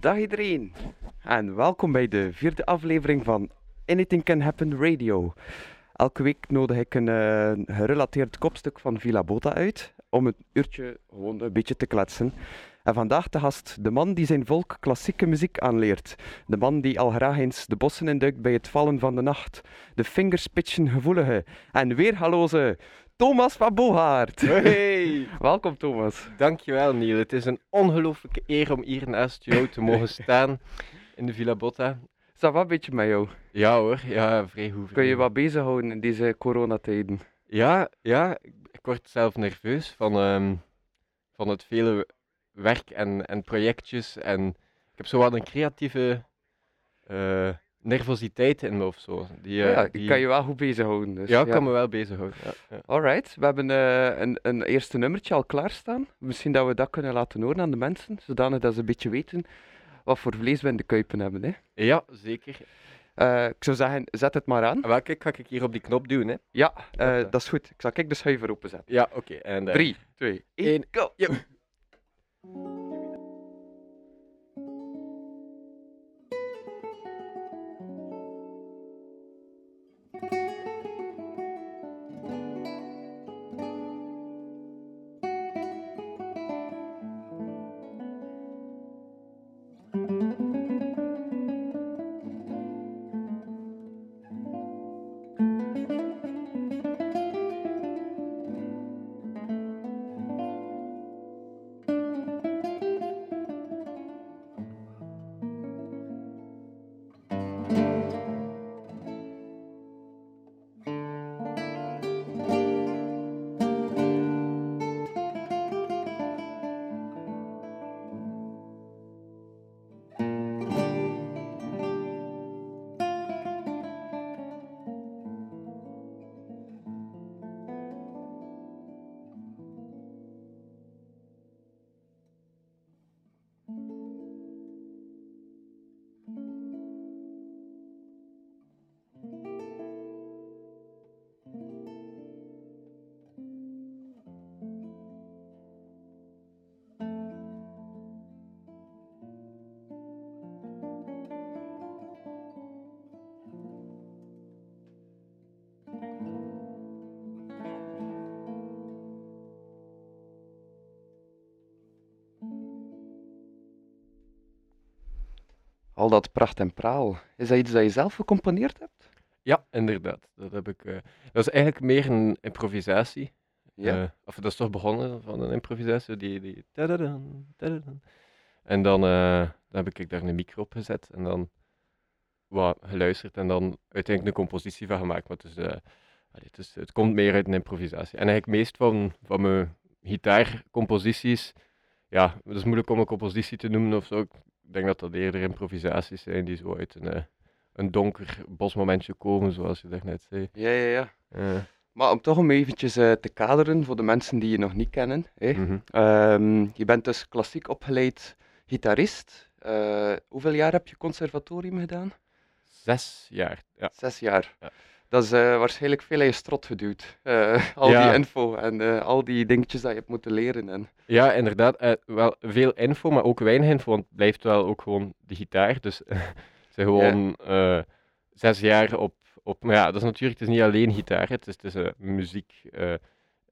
Dag iedereen en welkom bij de vierde aflevering van Anything Can Happen Radio. Elke week nodig ik een eh, gerelateerd kopstuk van Villa Bota uit om een uurtje gewoon een beetje te kletsen. En vandaag de gast, de man die zijn volk klassieke muziek aanleert. De man die al graag eens de bossen induikt bij het vallen van de nacht. De fingerspitchen gevoelige en weerhaloze Thomas van Bohaert. Hey, Welkom Thomas. dankjewel Niel. Het is een ongelooflijke eer om hier naast jou te mogen staan in de Villa Botta. Dat wat een beetje met jou? Ja hoor, ja, vrij goed. Kun je wat bezighouden in deze coronatijden? Ja, ja, ik- ik word zelf nerveus van, ehm, van het vele werk en, en projectjes. En ik heb zo wat een creatieve eh, nervositeit in me of zo. Die, eh, ja, ik die- kan je wel goed bezighouden. Dus, ja, ik kan me wel bezighouden. Ja, ja. Alright, we hebben eh, een, een eerste nummertje al klaarstaan. Misschien dat we dat kunnen laten horen aan de mensen, zodanig dat ze een beetje weten wat voor vlees we in de kuipen hebben. Hè. ja zeker. Eh, ik zou zeggen, zet het maar aan. Wel, kijk, ga ik hier op die knop doen, hè? Ja, eh, dat is goed. Ik zal kijk de schuiver openzetten. Ja, oké. Eh, 3, 2, 1, één. go! Ja. Al dat pracht en praal. Is dat iets dat je zelf gecomponeerd hebt? Ja, inderdaad. Dat, heb ik, eh, dat is eigenlijk meer een improvisatie. Ja. Eh, of dat is toch begonnen van een improvisatie, die... die tadadan, tadadan. En dan, eh, dan heb ik daar een micro op gezet en dan wat geluisterd en dan uiteindelijk een compositie van gemaakt. Maar het, is, allee, het, is, het komt meer uit een improvisatie. En eigenlijk meest van, van mijn gitaarcomposities, ja, het is moeilijk om een compositie te noemen of zo. Ik denk dat dat eerder improvisaties zijn die zo uit een, eh, een donker bosmomentje komen, zoals je daarnet zei. Ja, ja, ja. Maar om toch om eventjes eh, te kaderen voor de mensen die je nog niet kennen. Hè. mhm. Ehm, je bent dus klassiek opgeleid gitarist. Eh, hoeveel jaar heb je conservatorium gedaan? Zes jaar. Ja. Zes jaar. Ja. Dat is eh, waarschijnlijk veel in je strot geduwd. Eh, al Ja. die info en eh, al die dingetjes dat je hebt moeten leren. En... ja, inderdaad. wel veel info, maar ook weinig info, want het blijft wel ook gewoon de gitaar. Dus zijn gewoon zes jaar op, op... Maar ja, dat is natuurlijk het is niet alleen gitaar. Het is, het is muziek,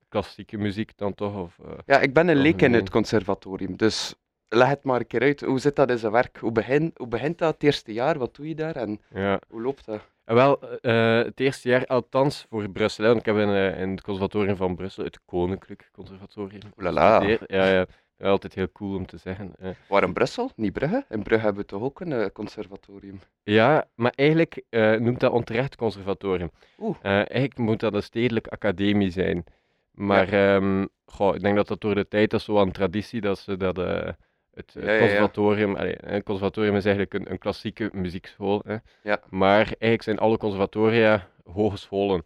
klassieke muziek dan toch. Of, Ja, ik ben een leek in het conservatorium, dus leg het maar een keer uit. Hoe zit dat in zijn werk? Hoe, begin, hoe begint dat het eerste jaar? Wat doe je daar en ja. hoe loopt dat? En wel, eh, het eerste jaar, althans voor Brussel, hè, want ik heb in, eh, in het conservatorium van Brussel, het Koninklijk Conservatorium. Oelala. Ja, ja. Ja, Altijd heel cool om te zeggen. eh. Waarom Brussel? Niet Brugge? In Brugge hebben we toch ook een eh, conservatorium? Ja, maar eigenlijk eh, noemt dat onterecht conservatorium. Oeh. Eh, eigenlijk moet dat een stedelijk academie zijn. Maar ehm, goh, ik denk dat dat door de tijd, dat is zo aan traditie, dat ze dat... eh, het, het Ja, ja, ja. conservatorium, allee, een conservatorium is eigenlijk een, een klassieke muziekschool. Hè. Ja. Maar eigenlijk zijn alle conservatoria hogescholen.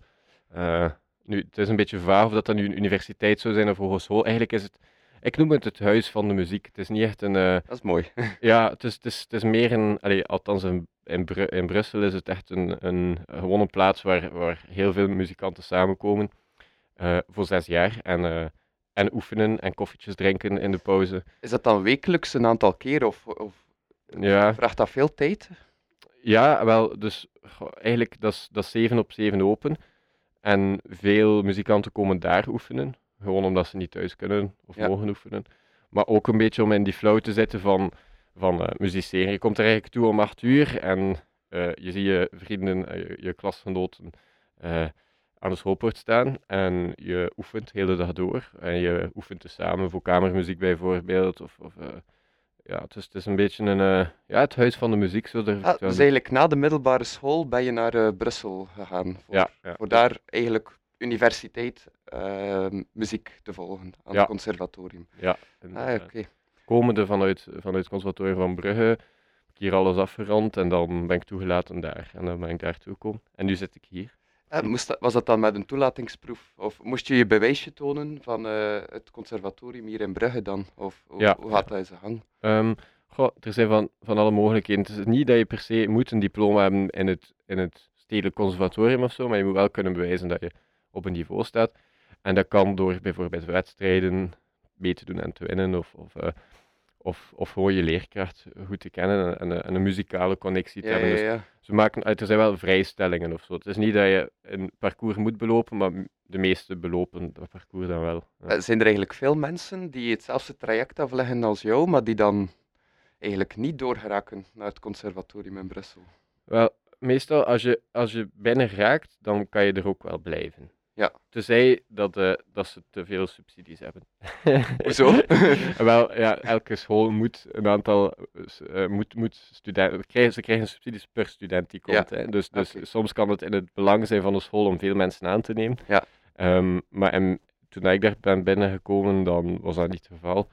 Eh, nu, het is een beetje vaag of dat dan nu een universiteit zou zijn of hogeschool. Eigenlijk is het, ik noem het het huis van de muziek. Het is niet echt een, eh, Dat is mooi. ja, het is, het is, het is meer een, allee, althans in, in, Bru- in Brussel is het echt een, een gewone plaats waar, waar heel veel muzikanten samenkomen eh, voor zes jaar en, eh, en oefenen en koffietjes drinken in de pauze. Is dat dan wekelijks een aantal keer of, of Ja, Vraagt dat veel tijd? ja wel, dus goh, eigenlijk dat is, dat is 7 op 7 open. En veel muzikanten komen daar oefenen, gewoon omdat ze niet thuis kunnen of Ja. mogen oefenen. Maar ook een beetje om in die flow te zitten van, van eh musiceren. Je komt er eigenlijk toe om 8 uur en eh, je ziet je vrienden, eh, je, je klasgenoten aan de schoolpoort staan en je oefent de hele dag door. En je oefent dus samen voor kamermuziek bijvoorbeeld. Of, of, eh, ja, het, is, het is een beetje een, eh, ja, het huis van de muziek, zo ik Ah, dus eigenlijk na de middelbare school ben je naar eh, Brussel gegaan. Voor, Ja, ja. voor daar eigenlijk universiteit eh, muziek te volgen aan Ja. het conservatorium. En, Ah, eh, oké. komende vanuit, vanuit het conservatorium van Brugge heb ik hier alles afgerond en dan ben ik toegelaten daar. En dan ben ik daar toegekomen. En nu zit ik hier. Moest dat- was dat dan met een toelatingsproef? Of moest je je bewijsje tonen van eh, het conservatorium hier in Brugge dan? Of hoe, Ja. hoe gaat dat in zijn gang? Ehm, goh, er zijn van, van alle mogelijkheden. Het is niet dat je per se moet een diploma hebben in het, in het stedelijk conservatorium of zo, maar je moet wel kunnen bewijzen dat je op een niveau staat. En dat kan door bijvoorbeeld wedstrijden mee te doen en te winnen, of, of, eh, of, of gewoon je leerkracht goed te kennen en, en, en een muzikale connectie te Ja, hebben. Dus ja. Ze maken, er zijn wel vrijstellingen of zo. Het is niet dat je een parcours moet belopen, maar de meeste belopen dat parcours dan wel. Eh, Zijn er eigenlijk veel mensen die hetzelfde traject afleggen als jou, maar die dan eigenlijk niet doorgeraken naar het conservatorium in Brussel? Wel, meestal als je, als je binnen raakt, dan kan je er ook wel blijven. Ja. Tenzij dat, eh, dat ze te veel subsidies hebben. Hoezo? wel, ja, elke school moet een aantal eh, moet, moet studenten. Krijgen, ze krijgen subsidies per student die komt. Ja. Hè. Dus, dus Oké. soms kan het in het belang zijn van de school om veel mensen aan te nemen. Ja. Ehm, maar en, toen ik daar ben binnengekomen, dan was dat niet het geval.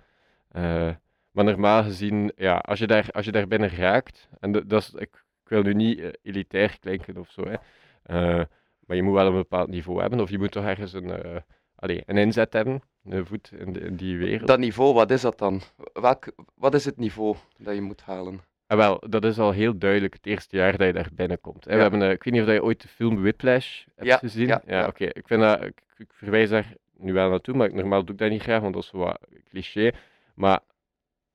Eh, maar normaal gezien, ja, als je daar, als je daar binnen raakt, en dat, dat is, ik, ik wil nu niet eh, elitair klinken of zo, hè, eh, maar je moet wel een bepaald niveau hebben, of je moet toch ergens een, eh, allee, een inzet hebben, een voet in, de- in die wereld. Dat niveau, wat is dat dan? Welk, wat is het niveau dat je moet halen? Ah, wel, dat is al heel duidelijk het eerste jaar dat je daar binnenkomt. Ja. We hebben, eh, ik weet niet of je ooit de film Whiplash hebt Ja, gezien. ja, ja. oké. Ik, vind dat, ik, ik verwijs daar nu wel naartoe, maar ik- normaal doe ik dat niet graag, want dat is wat cliché. Maar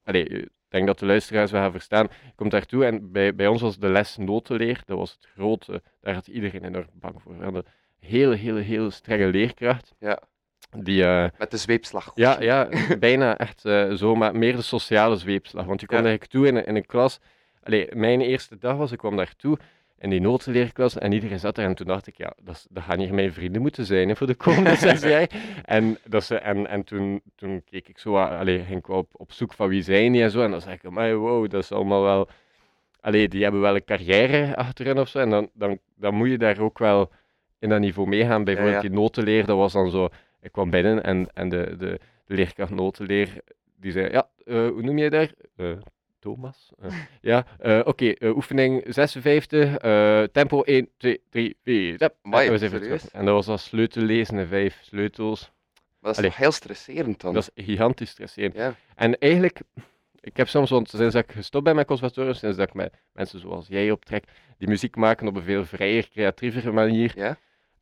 allee, ik denk dat de luisteraars wel gaan verstaan. Je komt daartoe en bij, bij ons was de les notenleer, dat was het grote, daar had iedereen enorm bang voor. We hadden een hele, hele, hele strenge leerkracht. Ja. Die, eh, Met de zweepslag. ja, ja, bijna echt eh, zo, maar meer de sociale zweepslag. Want je kwam Ja. eigenlijk toe in, een- in een klas. Allee, mijn eerste dag was, ik kwam daar toe in die notenleerklas en iedereen zat daar. En toen dacht ik, ja, dat, dat gaan hier mijn vrienden moeten zijn hè, voor de komende zes jaar. En, dat ze, en, en toen, toen keek ik zo, allee, ging ik op, op zoek van wie zijn die en zo. En dan zei ik, maar wow, dat is allemaal wel... Allee, die hebben wel een carrière achterin of zo. En dan, dan, dan moet je daar ook wel in dat niveau meegaan. Bijvoorbeeld ja. die notenleer, dat was dan zo... Ik kwam binnen en, en de, de, de leerkracht notenleer, die zei, ja, eh, hoe noem jij daar? Eh, Thomas? Eh, ja, eh, oké, eh, oefening 56, eh, tempo 1, 2, 3, 4, zap. Amai, En dat was als sleutellezen en vijf sleutels. Maar dat is Allee. toch heel stresserend dan? Dat is gigantisch stresserend. Ja. En eigenlijk, ik heb soms, want sinds dat ik gestopt ben met conservatorium, sinds dat ik met mensen zoals jij optrek, die muziek maken op een veel vrijer, creatievere manier, Ja?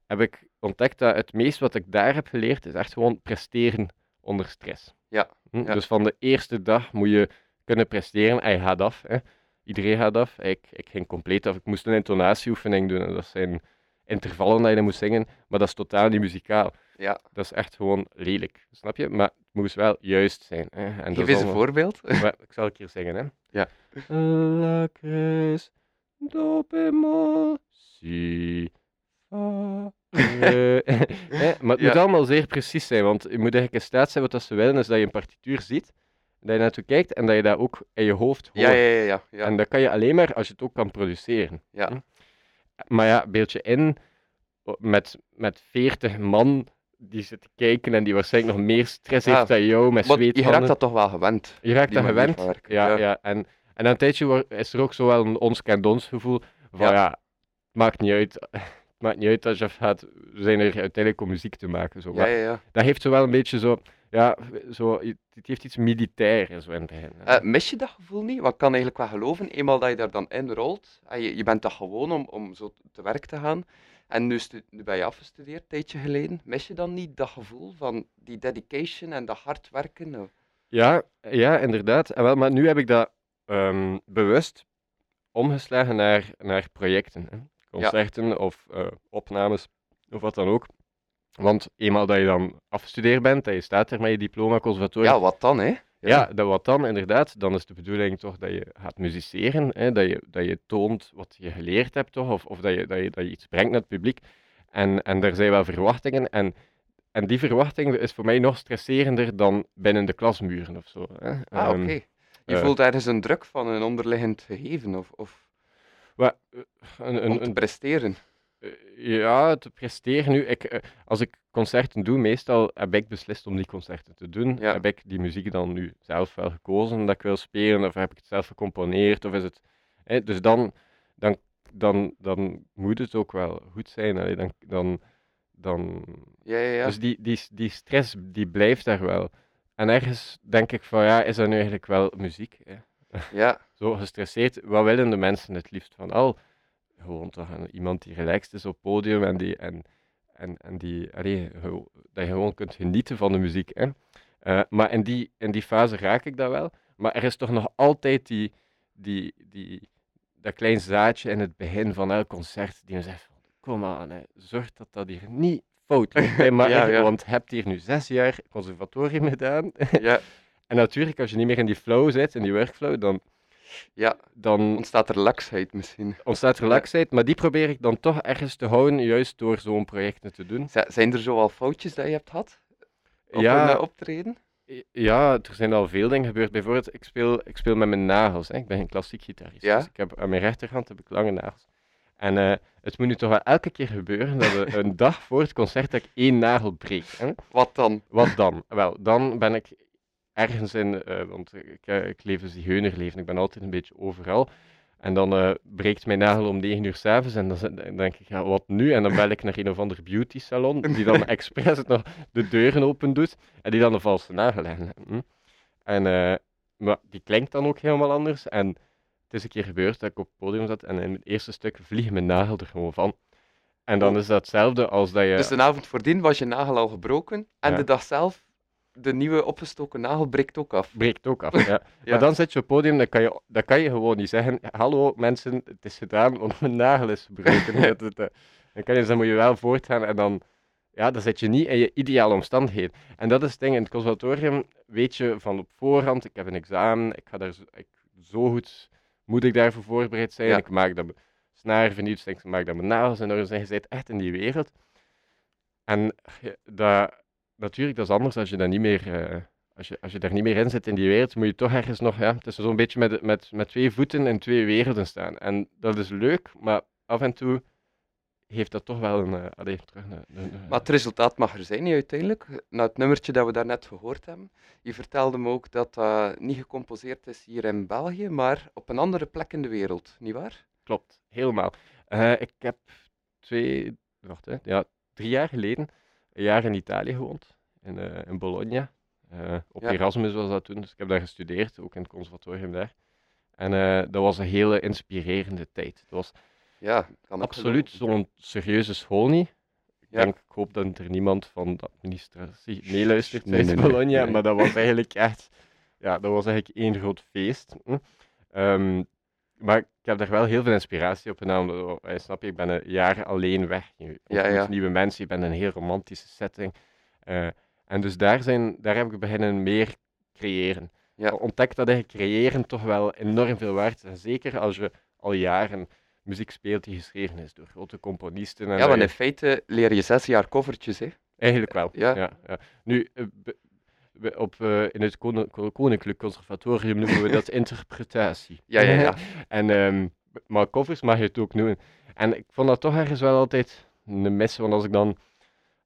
heb ik ontdekt dat het meest wat ik daar heb geleerd, is echt gewoon presteren onder stress. Ja, Hm, ja. Dus van de eerste dag moet je kunnen presteren. En je gaat af. Hè. Iedereen gaat af. Ik, ik ging compleet af. Ik moest een intonatieoefening doen. En dat zijn intervallen dat je dan moet zingen, maar dat is totaal niet muzikaal. Ja. Dat is echt gewoon lelijk. Snap je? Maar het moest wel juist zijn. Hè. En Geef eens een voorbeeld. maar ik zal een keer zeggen, hè. Ja. La cres, do bemol, si, fa, re. Hè, Maar het Ja. moet allemaal zeer precies zijn, want je moet eigenlijk in staat zijn wat dat ze willen, is dat je een partituur ziet, dat je naartoe kijkt en dat je dat ook in je hoofd hoort. Ja, ja, ja. ja. En dat kan je alleen maar als je het ook kan produceren. Ja. Maar ja, beeld je in, met, met 40 man die zitten kijken en die waarschijnlijk nog meer stress Ja. heeft dan jou, met Maar je raakt dat toch wel gewend. Je raakt dat gewend. Ja, ja. ja. En, en een tijdje is er ook zo wel een ons kent ons gevoel van Ja. maakt niet uit. Het maakt niet uit als je gaat, we zijn er uiteindelijk om muziek te maken. Zo. Ja, ja, ja. Dat heeft zo wel een beetje zo, ja, zo, het heeft iets militair zo in het. Eh, mis je dat gevoel niet? Want ik kan eigenlijk wel geloven, eenmaal dat je daar dan in rolt, en je, je bent dat gewoon om, om zo te werk te gaan, en nu, nu ben je afgestudeerd, een tijdje geleden, mis je dan niet dat gevoel van die dedication en dat hard werken? Ja, ja, inderdaad. En wel, maar nu heb ik dat ehm, bewust omgeslagen naar, naar projecten. Hè. Concerten of eh, opnames of wat dan ook. Want eenmaal dat je dan afgestudeerd bent, dat je staat er met je diploma conservatorium, Ja, wat dan, hè? ja, dat wat dan inderdaad, dan is de bedoeling toch dat je gaat musiceren, hè, dat, je, dat je toont wat je geleerd hebt, toch, of, of dat, je, dat, je, dat je iets brengt naar het publiek. En, en daar zijn wel verwachtingen. En, en die verwachting is voor mij nog stresserender dan binnen de klasmuren of zo. Hè. Ah, Ehm, oké. Je eh, voelt ergens een druk van een onderliggend gegeven of, of maar, eh, een, om een, te een, presteren. Eh, ja, te presteren nu. Ik, eh, als ik concerten doe, meestal heb ik beslist om die concerten te doen. Ja. Heb ik die muziek dan nu zelf wel gekozen dat ik wil spelen, of heb ik het zelf gecomponeerd, of is het... hè, dus dan, dan, dan, dan moet het ook wel goed zijn. Allee, dan, dan, dan, Ja, ja, ja. Dus die, die, die stress, die blijft daar wel. En ergens denk ik van, ja, is dat nu eigenlijk wel muziek? Hè? ja. Zo gestresseerd, wat willen de mensen het liefst van al? Gewoon toch een- iemand die relaxed is op het podium en, die, en, en, en die, allee, dat je gewoon kunt genieten van de muziek. Hè? Eh, maar in die, in die fase raak ik dat wel. Maar er is toch nog altijd die, die, die, dat klein zaadje in het begin van elk concert die me zegt kom aan, hè, zorg dat dat hier niet fout loopt. hè, maar ja. Want je hebt hier nu zes jaar conservatorium gedaan. ja. en natuurlijk, als je niet meer in die flow zit, in die workflow, dan, ja. dan Ontstaat er laksheid misschien. ontstaat relaxheid. Maar die probeer ik dan toch ergens te houden, juist door zo'n projecten te doen. Z- Zijn er zo al foutjes dat je hebt gehad? Op Ja. een eh, optreden? Ja, er zijn al veel dingen gebeurd. Bijvoorbeeld, ik speel, ik speel met mijn nagels. Hè. Ik ben een klassiek gitarist. Ja. Dus ik heb, aan mijn rechterhand heb ik lange nagels. En eh, het moet nu toch wel elke keer gebeuren dat we een dag voor het concert dat ik één nagel breek. Hè. Wat dan? Wat dan? Wel, dan ben ik ergens in, eh, want ik, eh, ik leef een zigeunerleven, ik ben altijd een beetje overal. En dan eh, breekt mijn nagel om 9 uur s'avonds en dan, denk ik, ja, wat nu? En dan bel ik naar een of ander beauty salon, die dan expres nog de deuren open doet en die dan een valse nagel leggen. Hm? En, eh, maar die klinkt dan ook helemaal anders. En het is een keer gebeurd dat ik op het podium zat en in het eerste stuk vliegt mijn nagel er gewoon van. En dan Oh. is dat hetzelfde als dat je... Dus de avond voordien was je nagel al gebroken en Ja. de dag zelf, de nieuwe opgestoken nagel breekt ook af. breekt ook af. Ja. Ja. Maar dan zit je op het podium, dan kan je, dan kan je gewoon niet zeggen: Hallo mensen, het is gedaan, want mijn nagel is gebroken. Dan, kan je, dan moet je wel voortgaan en dan, ja, dan zit je niet in je ideale omstandigheden. En dat is het ding: in het conservatorium weet je van op voorhand: ik heb een examen, ik ga daar zo, ik, zo goed moet ik daarvoor voorbereid zijn. Ja. Ik maak dat snaar vernieuwd, ik maak dat mijn nagels en dan je zit echt in die wereld. En dat, natuurlijk, dat is anders als je dat niet meer. eh, als je, als je daar niet meer in zit in die wereld, moet je toch ergens nog, ja, het is zo'n beetje met, met, met twee voeten in twee werelden staan. En dat is leuk, maar af en toe heeft dat toch wel een, eh allee, terug een, een- een- Maar het resultaat mag er zijn niet uiteindelijk. Na het nummertje dat we daarnet gehoord hebben. Je vertelde me ook dat dat niet gecomposeerd is hier in België, maar op een andere plek in de wereld, nietwaar? Klopt, helemaal. Eh, ik heb twee, wacht, hè, ja, drie jaar geleden een jaar in Italië gewoond, in, eh, in Bologna. Eh, op Ja. Erasmus was dat toen, dus ik heb daar gestudeerd, ook in het conservatorium daar. En eh, dat was een hele inspirerende tijd. Het was Ja, absoluut zo'n serieuze school niet. Ik, Ja. denk, ik hoop dat er niemand van de administratie meeluistert Nee, nee, Bologna, nee. maar dat was eigenlijk echt, ja, dat was eigenlijk één groot feest. hm. Ehm, maar ik heb daar wel heel veel inspiratie op genomen. eh, Snap je, ik ben een jaar alleen weg. Je Ja, ja. nieuwe mensen, je bent in een heel romantische setting. Eh, en dus daar, zijn, daar heb ik beginnen meer creëren. Ja. Ontdek dat eigenlijk creëren toch wel enorm veel waard is. Zeker als je al jaren muziek speelt die geschreven is door grote componisten. En Ja, want je- in feite leer je zes jaar covertjes, hè? Eigenlijk wel. Ja. Ja. Ja, Nu, eh, op, eh, in het konin- ko- Koninklijk Conservatorium noemen we dat interpretatie. Ja, ja, ja. en, ehm, maar covers mag je het ook noemen. En ik vond dat toch ergens wel altijd een mis, want als ik dan...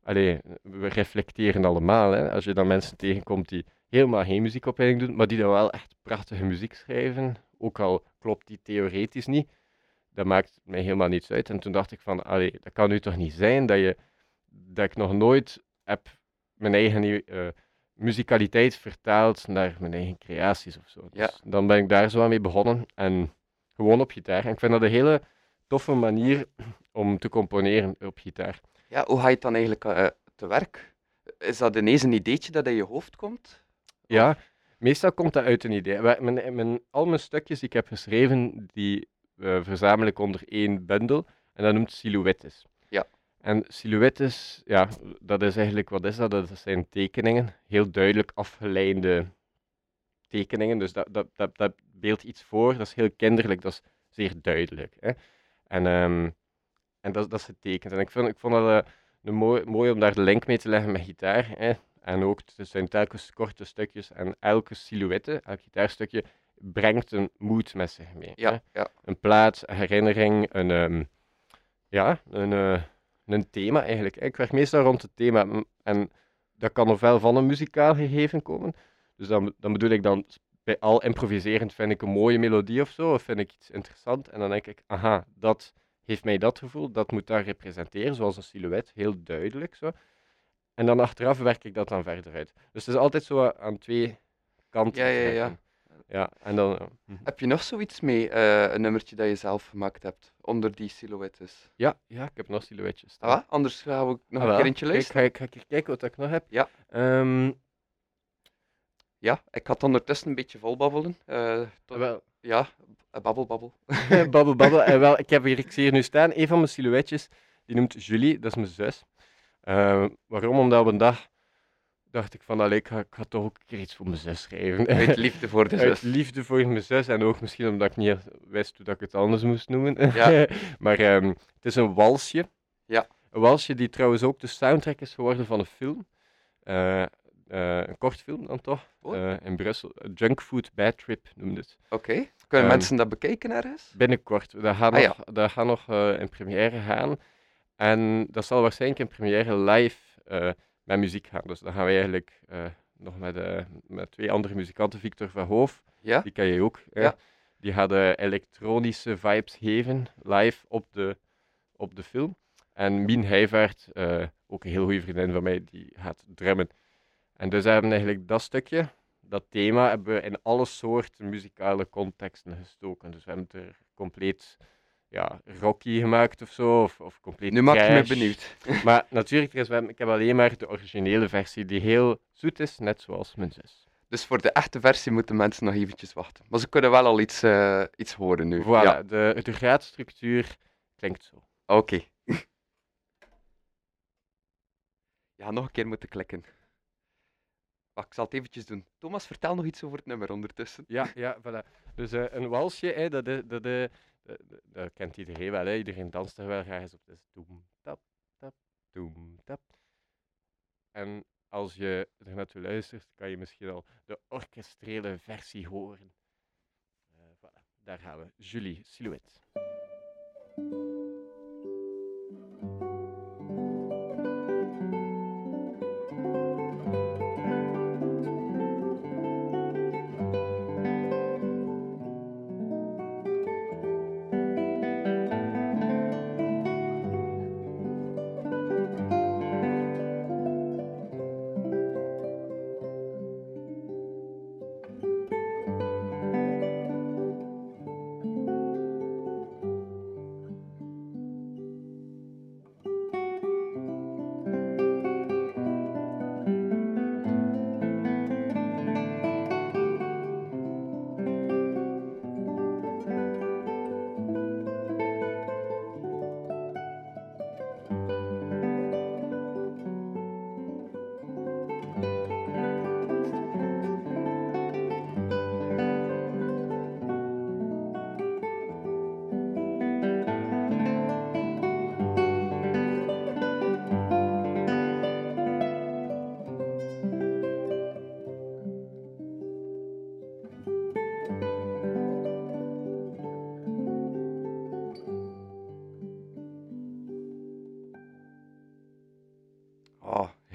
Allee, we reflecteren allemaal, hè. Als je dan mensen tegenkomt die helemaal geen muziekopleiding doen, maar die dan wel echt prachtige muziek schrijven, ook al klopt die theoretisch niet, dat maakt mij helemaal niets uit. En toen dacht ik van, allee, dat kan nu toch niet zijn dat, je, dat ik nog nooit heb mijn eigen eh, muzikaliteit vertaald naar mijn eigen creaties of zo. Ja. Dus dan ben ik daar zo aan mee begonnen en gewoon op gitaar. En ik vind dat een hele toffe manier om te componeren op gitaar. Ja, hoe ga je het dan eigenlijk eh, te werk? Is dat ineens een ideetje dat in je hoofd komt? Ja, Meestal komt dat uit een idee. Mijn, mijn, al mijn stukjes die ik heb geschreven, die eh, verzamel ik onder één bundel. En dat noemt Silhouettes. En silhouettes, ja, dat is eigenlijk, wat is dat? Dat zijn tekeningen, heel duidelijk afgeleide tekeningen. Dus dat, dat, dat, dat beeldt iets voor, dat is heel kinderlijk, dat is zeer duidelijk. Hè? En, ehm, en dat, dat is getekend. En ik, vind, ik vond dat een mooi, mooi om daar de link mee te leggen met gitaar. Hè? En ook, het zijn telkens korte stukjes en elke silhouette, elk gitaarstukje, brengt een mood met zich mee. Ja, ja. Een plaats, een herinnering, een, ehm, ja, een, eh, een thema eigenlijk. Ik werk meestal rond het thema. m- En dat kan ofwel van een muzikaal gegeven komen. Dus dan, dan bedoel ik dan, bij al improviserend vind ik een mooie melodie of zo, of vind ik iets interessant. En dan denk ik, aha, dat heeft mij dat gevoel, dat moet daar representeren, zoals een silhouet, heel duidelijk zo. En dan achteraf werk ik dat dan verder uit. Dus het is altijd zo aan twee kanten. Ja, ja, ja. Ja, en dan... mhm. Heb je nog zoiets mee, eh, een nummertje dat je zelf gemaakt hebt, onder die silhouettes? Ja, ja, ik heb nog silhouetjes. Ah, anders gaan we nog Ah, een keer eentje luisteren. ga ik, ga ik hier kijken wat ik nog heb. Ja. Ehm, Ja, ik had ondertussen een beetje volbabbelen. eh, tot- wel, ja, eh, babbel, babbel. babbel, babbel. En wel, ik heb hier, ik zie hier nu staan, een van mijn silhouetjes, die noemt Julie, dat is mijn zus. Ehm, waarom? Omdat op een dag dacht ik van, allee, ik ga, ik ga toch ook een keer iets voor mijn zus schrijven. Uit liefde voor de Uit zus. liefde voor mijn zus en ook misschien omdat ik niet wist hoe dat ik het anders moest noemen. Ja. maar ehm, het is een walsje. Ja. Een walsje die trouwens ook de soundtrack is geworden van een film. Eh, eh, een kortfilm dan toch, Oh. eh, in Brussel. Junkfood Bad Trip noemde het. Oké, kunnen Ehm, mensen dat bekijken ergens? Binnenkort. Dat gaat Ah, nog, dat gaat nog in première gaan. En dat zal waarschijnlijk in première live met muziek gaan. Dus dan gaan we eigenlijk eh, nog met, eh, met twee andere muzikanten, Victor van Hoof, Ja? die ken je ook. Ja. Die gaat eh, elektronische vibes geven, live op de, op de film. En Mien Heijvaart, ook een heel goede vriendin van mij, die gaat drummen. En dus hebben we eigenlijk dat stukje, dat thema, hebben we in alle soorten muzikale contexten gestoken. Dus we hebben het er compleet ja, rocky gemaakt of zo, of, of compleet Nu maak je me benieuwd. Maar natuurlijk, er is, ik heb alleen maar de originele versie, die heel zoet is, net zoals mijn zus. Dus voor de echte versie moeten mensen nog eventjes wachten. Maar ze kunnen wel al iets, eh, iets horen nu. Voilà, Ja, de, de graadstructuur klinkt zo. oké. ja, nog een keer moeten klikken. Wacht, ik zal het eventjes doen. Thomas, vertel nog iets over het nummer ondertussen. Ja, ja, voilà. Dus eh, een walsje, hè, dat, dat, dat, dat- dat kent iedereen wel. Hè. Iedereen danst er wel graag eens op. Is doem, tap, tap, doem, tap. En als je er naartoe luistert, kan je misschien al de orkestrele versie horen. Eh, voilà, daar gaan we. Julie, Silhouette.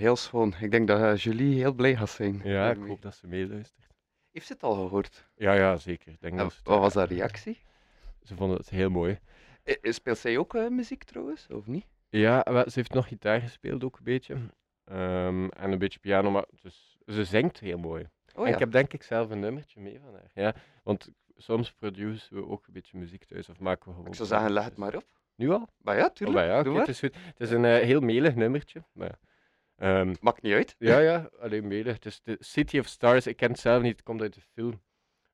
Heel schoon. Ik denk dat eh, Julie heel blij gaat zijn. Ja, ik hoop dat ze meeluistert. Heeft ze het al gehoord? Ja, ja, zeker. Ik denk En dat ze, wat was eh, haar reactie? Ze vonden het heel mooi. Eh, Speelt zij ook muziek trouwens, of niet? Ja, ze heeft nog gitaar gespeeld ook een beetje. Ehm, en een beetje piano, maar dus, ze zingt heel mooi. Oh en ja. ik heb denk ik zelf een nummertje mee van haar. Ja, want soms produceren we ook een beetje muziek thuis of maken we gewoon. Ik zou zeggen, leg het maar op. Nu al? Maar ja, Oh, tuurlijk. maar ja, het is goed. Het is een heel melig nummertje. Maar, Ehm, Maakt niet uit. ja, ja, alleen mede. Het is de City of Stars. Ik ken het zelf niet, het komt uit de film.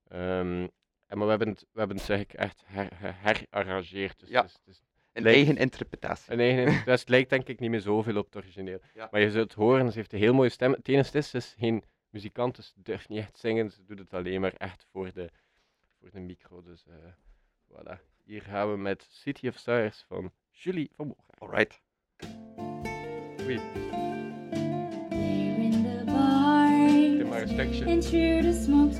Ehm, en, maar we hebben het, we hebben het zeg ik, echt her, her- herarrangeerd. Dus Ja. Een Lijkt- eigen interpretatie. een eigen, dus het lijkt denk ik niet meer zoveel op het origineel. Ja. Maar je zult horen, ze heeft een heel mooie stem. Het enige is, ze is geen muzikant, dus ze durft niet echt zingen. Ze doet het alleen maar echt voor de, voor de micro. Dus eh, voilà. Hier gaan we met City of Stars van Julie van Moga. Alright. Oei, dit maar een stukje. and through the smoke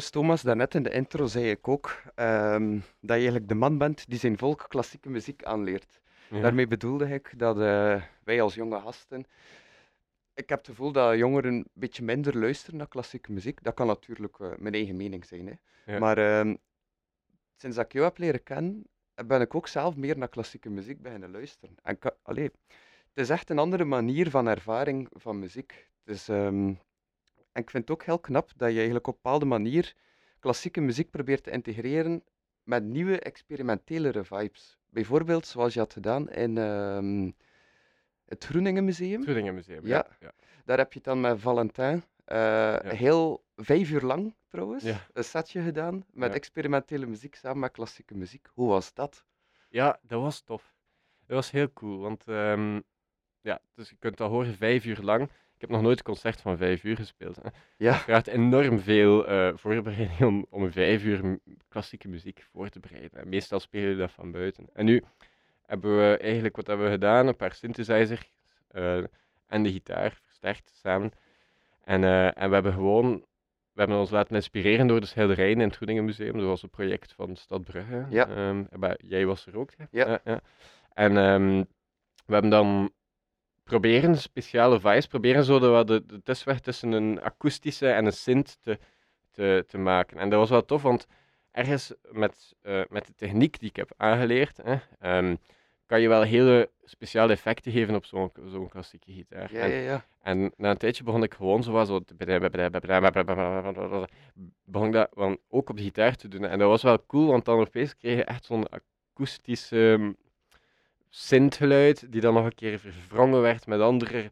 Trouwens, Thomas, daarnet in de intro zei ik ook ehm, dat je eigenlijk de man bent die zijn volk klassieke muziek aanleert. Ja. Daarmee bedoelde ik dat eh, wij als jonge gasten. Ik heb het gevoel dat jongeren een beetje minder luisteren naar klassieke muziek. Dat kan natuurlijk eh, mijn eigen mening zijn. Hè. Ja. Maar ehm, sinds dat ik jou heb leren kennen, ben ik ook zelf meer naar klassieke muziek beginnen luisteren. En allee, het is echt een andere manier van ervaring van muziek. Het is, ehm, en ik vind het ook heel knap dat je eigenlijk op een bepaalde manier klassieke muziek probeert te integreren met nieuwe, experimentelere vibes. Bijvoorbeeld zoals je had gedaan in ehm, het Groeningen Museum. Groeningen Museum. Ja. ja. Daar heb je het dan met Valentin eh, heel vijf uur lang trouwens Ja. een setje gedaan met experimentele muziek samen met klassieke muziek. Hoe was dat? Ja, dat was tof. Dat was heel cool, want ehm, ja, dus je kunt dat horen vijf uur lang. Ik heb nog nooit een concert van vijf uur gespeeld. Hè. Ja. Het vraagt enorm veel eh, voorbereiding om, om een vijf uur klassieke muziek voor te bereiden. En meestal spelen we dat van buiten. En nu hebben we eigenlijk, wat hebben we gedaan? Een paar synthesizers eh, en de gitaar versterkt samen. En, eh, en we hebben gewoon, we hebben ons laten inspireren door de schilderijen in het Groeningen Museum. Dat was een project van Stad Brugge. Ja. Ehm, jij was er ook, hè? Ja. ja. En ehm, we hebben dan proberen speciale vibes, proberen zo de, de, de tussenweg tussen een akoestische en een synth te, te, te maken. En dat was wel tof, want ergens met, eh, met de techniek die ik heb aangeleerd, hè, ehm, kan je wel hele speciale effecten geven op zo'n zo'n klassieke gitaar. Ja, En- ja, ja. en na een tijdje begon ik gewoon zo zo begon ik dat ook op de gitaar te doen. En dat was wel cool, want dan opeens kreeg je echt zo'n akoestische um, synthgeluid, die dan nog een keer verwrongen werd met andere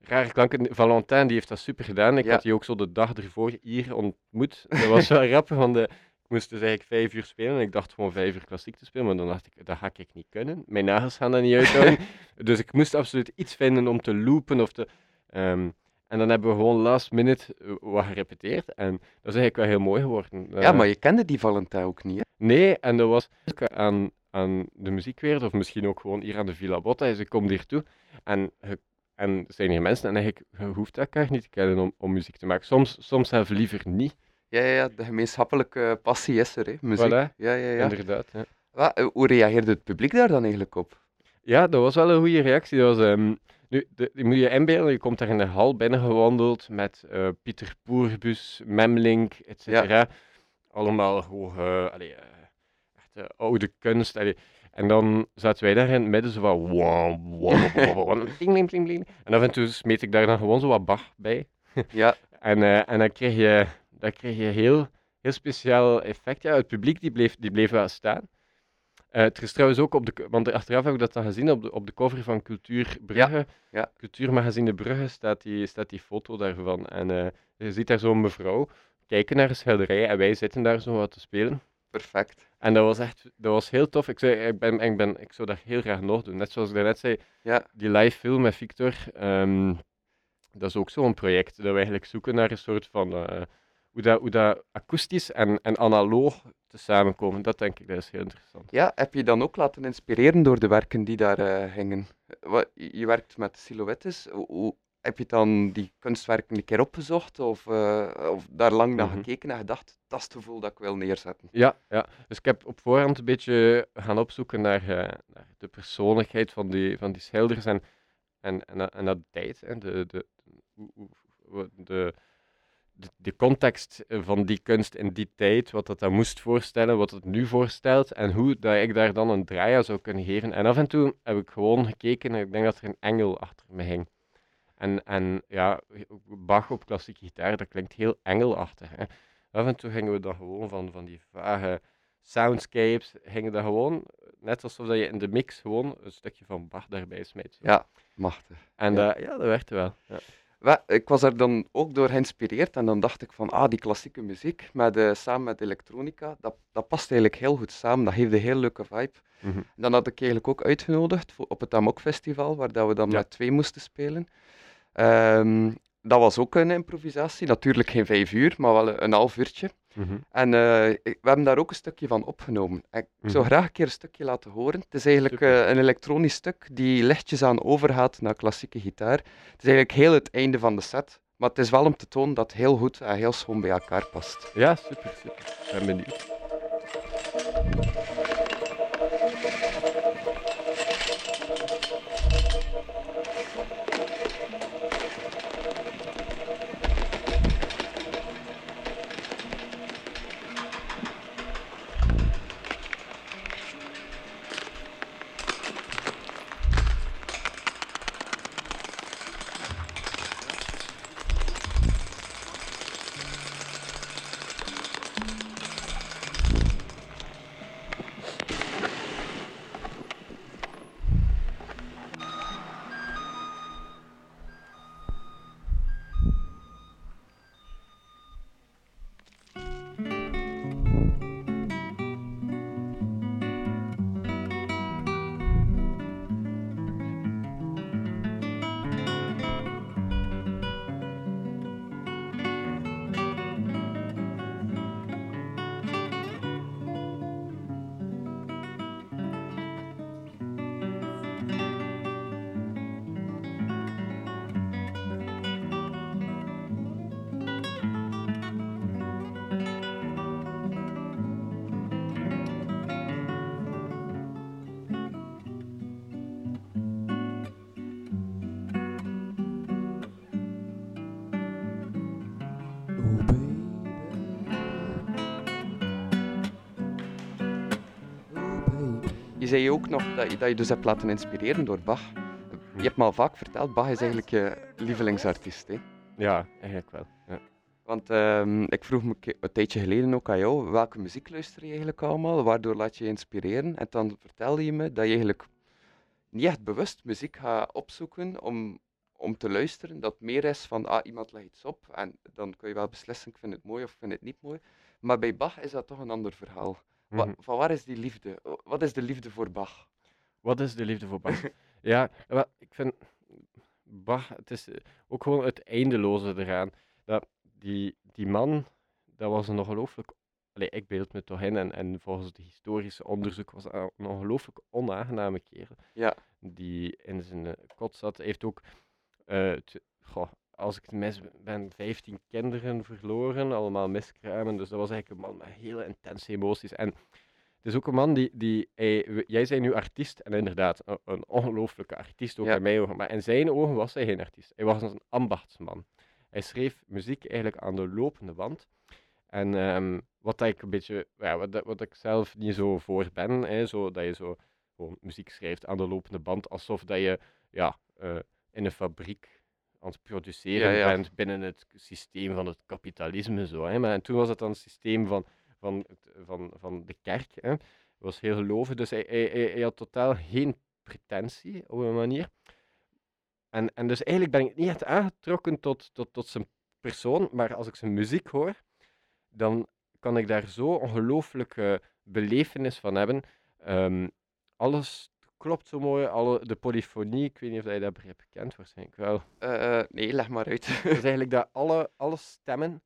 rare klanken. Valentin die heeft dat super gedaan. Ik Ja. had die ook zo de dag ervoor hier ontmoet. Dat was wel grappig, want de, ik moest dus eigenlijk vijf uur spelen en ik dacht gewoon vijf uur klassiek te spelen, maar dan dacht ik, dat ga ik niet kunnen. Mijn nagels gaan dat niet uithouden. dus ik moest absoluut iets vinden om te loopen of te... ehm, en dan hebben we gewoon last minute eh, wat gerepeteerd en dat is eigenlijk wel heel mooi geworden. ja, Eh, maar je kende die Valentin ook niet, hè? Nee, en dat was ook aan, aan de muziekwereld, of misschien ook gewoon hier aan de Villa Botta. Dus ik kom hier toe en, je- en zijn hier mensen en eigenlijk, je hoeft dat elkaar niet te kennen om, om muziek te maken. Soms, soms zelf liever niet, Ja, ja, ja, de gemeenschappelijke passie is er, hè? Muziek. Voilà. Ja, ja, ja. inderdaad. Ja. Wa- eh, hoe reageerde het publiek daar dan eigenlijk op? Ja, dat was wel een goede reactie. Dat was, ehm, nu, de, die moet je inbeelden, je komt daar in de hal binnengewandeld met eh, Pieter Poerbus, Memlink, et cetera. Allemaal hoge, allee, eh, echt eh, oude kunst. allee. En dan zaten wij daar in het midden zo van wow, wow, wow, wow, wow, ding, ding, ding, ding. En af en toe smeet ik daar dan gewoon zo wat Bach bij. Ja, En, eh, en dan kreeg je, dan kreeg je heel, heel speciaal effect. Ja, het publiek die bleef, die bleef wel staan. Eh, het is trouwens ook op de, want achteraf heb ik dat dan gezien op de, op de cover van Cultuur Brugge. ja. Cultuurmagazine Brugge staat die, staat die foto daarvan. En je ziet daar zo'n mevrouw kijken naar een schilderij en wij zitten daar zo wat te spelen. Perfect. En dat was echt, dat was heel tof. Ik, zei, ik, ben, ik, ben, ik zou dat heel graag nog doen. Net zoals ik daarnet zei, Ja. die live film met Victor, ehm, dat is ook zo'n project. Dat we eigenlijk zoeken naar een soort van, eh, hoe, dat, hoe dat akoestisch en, en analoog te samenkomen. Dat denk ik, dat is heel interessant. Ja, heb je dan ook laten inspireren door de werken die daar eh hingen? Je werkt met silhouettes. Hoe- heb je dan die kunstwerken een keer opgezocht of, eh, of daar lang naar Mhm. gekeken en gedacht, dat is het gevoel dat ik wil neerzetten? Ja, ja, dus ik heb op voorhand een beetje gaan opzoeken naar, eh, naar de persoonlijkheid van die, van die schilders en, en, en, en de tijd. Hè, de, de, de, de, de context van die kunst in die tijd, wat dat dan moest voorstellen, wat het nu voorstelt en hoe dat ik daar dan een draai aan zou kunnen geven. En af en toe heb ik gewoon gekeken en ik denk dat er een engel achter me hing. En, en ja, Bach op klassieke gitaar, dat klinkt heel engelachtig. Hè. Af en toe gingen we dan gewoon van, van die vage soundscapes, gingen dat gewoon, net alsof dat je in de mix gewoon een stukje van Bach daarbij smijt. Ja, machtig. En ja. dat- ja, dat werkte wel. Ja. Ik was er dan ook door geïnspireerd en dan dacht ik van, ah, die klassieke muziek met, eh, samen met elektronica, dat, dat past eigenlijk heel goed samen. Dat geeft een heel leuke vibe. Mhm. Dan had ik eigenlijk ook uitgenodigd voor, op het Amok Festival, waar dat we dan Ja. met twee moesten spelen. Ehm, dat was ook een improvisatie, natuurlijk geen vijf uur, maar wel een, half uurtje. Mhm. En eh, ik- we hebben daar ook een stukje van opgenomen. En ik zou Mhm. graag een keer een stukje laten horen. Het is eigenlijk eh, een elektronisch stuk die lichtjes aan overgaat naar klassieke gitaar. Het is eigenlijk heel het einde van de set, maar het is wel om te tonen dat het heel goed en heel schoon bij elkaar past. Ja, super, super. Ik ben benieuwd. Ook nog dat je, dat je dus hebt laten inspireren door Bach. Je hebt me al vaak verteld, Bach is eigenlijk je lievelingsartiest. Hè? Ja, eigenlijk wel. Ja. Want ehm, ik vroeg me een tijdje geleden ook aan jou, welke muziek luister je eigenlijk allemaal? Waardoor laat je je inspireren? En dan vertelde je me dat je eigenlijk niet echt bewust muziek gaat opzoeken om, om te luisteren. Dat meer is van, ah, iemand legt iets op en dan kun je wel beslissen, ik vind het mooi of ik vind het niet mooi. Maar bij Bach is dat toch een ander verhaal. Wa- Mhm. van waar is die liefde? Wat is de liefde voor Bach? Wat is de liefde voor Bach? ja, wel, ik vind Bach, het is eh, ook gewoon het eindeloze eraan. Dat die, die man, dat was een ongelooflijk, allee, ik beeld me toch in, en, en volgens het historische onderzoek was dat een ongelooflijk onaangename kerel. Ja. Die in zijn eh, kot zat, Hij heeft ook, eh, goh, als ik het mis ben, 15 kinderen verloren, allemaal miskruimen. Dus dat was eigenlijk een man met hele intense emoties. En het is ook een man die, die hij- jij zei nu artiest, en inderdaad, een, een ongelooflijke artiest, ook Ja. in mijn ogen. Maar in zijn ogen was hij geen artiest. Hij was een ambachtsman. Hij schreef muziek eigenlijk aan de lopende band. En ehm, wat ik een beetje, ja, wat, wat ik zelf niet zo voor ben, hè, zo, dat je zo gewoon muziek schrijft aan de lopende band, alsof dat je ja, eh, in een fabriek aan het produceren Ja, ja. bent binnen het systeem van het kapitalisme. Zo, hè. Maar, en toen was het dan het systeem van, van, van, van de kerk. Hè. Hij was heel gelovig, dus hij, hij, hij, hij had totaal geen pretentie op een manier. En, en dus eigenlijk ben ik niet echt aangetrokken tot, tot, tot zijn persoon, maar als ik zijn muziek hoor, dan kan ik daar zo ongelooflijke belevenis van hebben. Ehm, alles klopt zo mooi, alle, de polyfonie, ik weet niet of je dat begrip kent, waarschijnlijk wel. Eh, nee, leg maar uit. Het is eigenlijk dat alle, alle stemmen,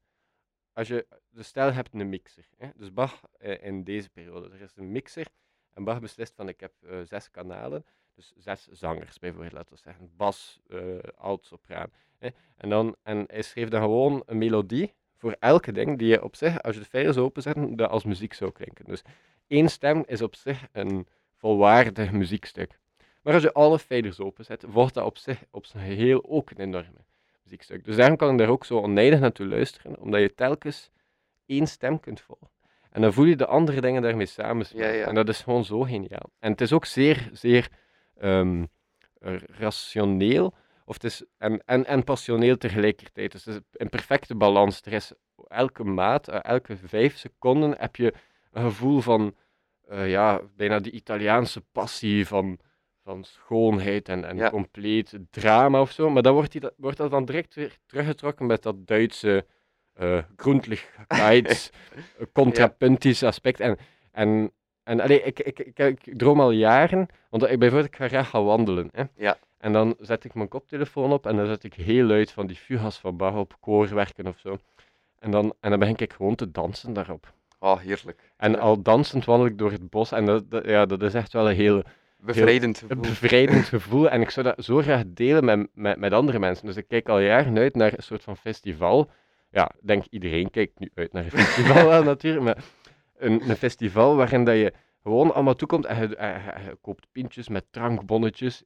als je, dus stel je hebt een mixer, hè? dus Bach eh, in deze periode, er is een mixer en Bach beslist van ik heb eh, zes kanalen, Dus zes zangers bijvoorbeeld, laten we zeggen. Bas, eh alt, sopraan. hè. En, dan, en hij schreef dan gewoon een melodie voor elke ding die je op zich, als je de vijzers openzet, dat als muziek zou klinken. Dus één stem is op zich een volwaardig muziekstuk. Maar als je alle vijzers openzet, wordt dat op zich op zijn geheel ook een enorme muziekstuk. Dus daarom kan ik daar ook zo oneindig naartoe luisteren, omdat je telkens één stem kunt volgen. En dan voel je de andere dingen daarmee samen. Ja, ja. En dat is gewoon zo geniaal. En het is ook zeer, zeer ehm, eh, rationeel of het is, en, en, en passioneel tegelijkertijd. Dus het is een perfecte balans. Er is elke maat, elke vijf seconden heb je een gevoel van eh, ja, bijna die Italiaanse passie van, van schoonheid en, en Ja. compleet drama of zo. Maar dan wordt, die, dat- wordt dat dan direct weer teruggetrokken met dat Duitse uh, contrapuntisch aspect. En, en, en allee, ik, ik, ik, ik droom al jaren, want ik bijvoorbeeld ik ga graag gaan wandelen. Hè. Ja. En dan zet ik mijn koptelefoon op en dan zet ik heel luid van die fugas van Bach op koorwerken of zo. En dan, en dan begin ik gewoon te dansen daarop. Oh, heerlijk. En al dansend wandel ik door het bos en dat, dat- ja, dat is echt wel een heel Bevrijdend gevoel. bevrijdend gevoel. En ik zou dat zo graag delen met, met, met andere mensen. Dus ik kijk al jaren uit naar een soort van festival. Ja, ik denk iedereen kijkt nu uit naar een festival wel natuurlijk. Maar een, een festival waarin dat je gewoon allemaal toekomt en je, en je- je koopt pintjes met drankbonnetjes.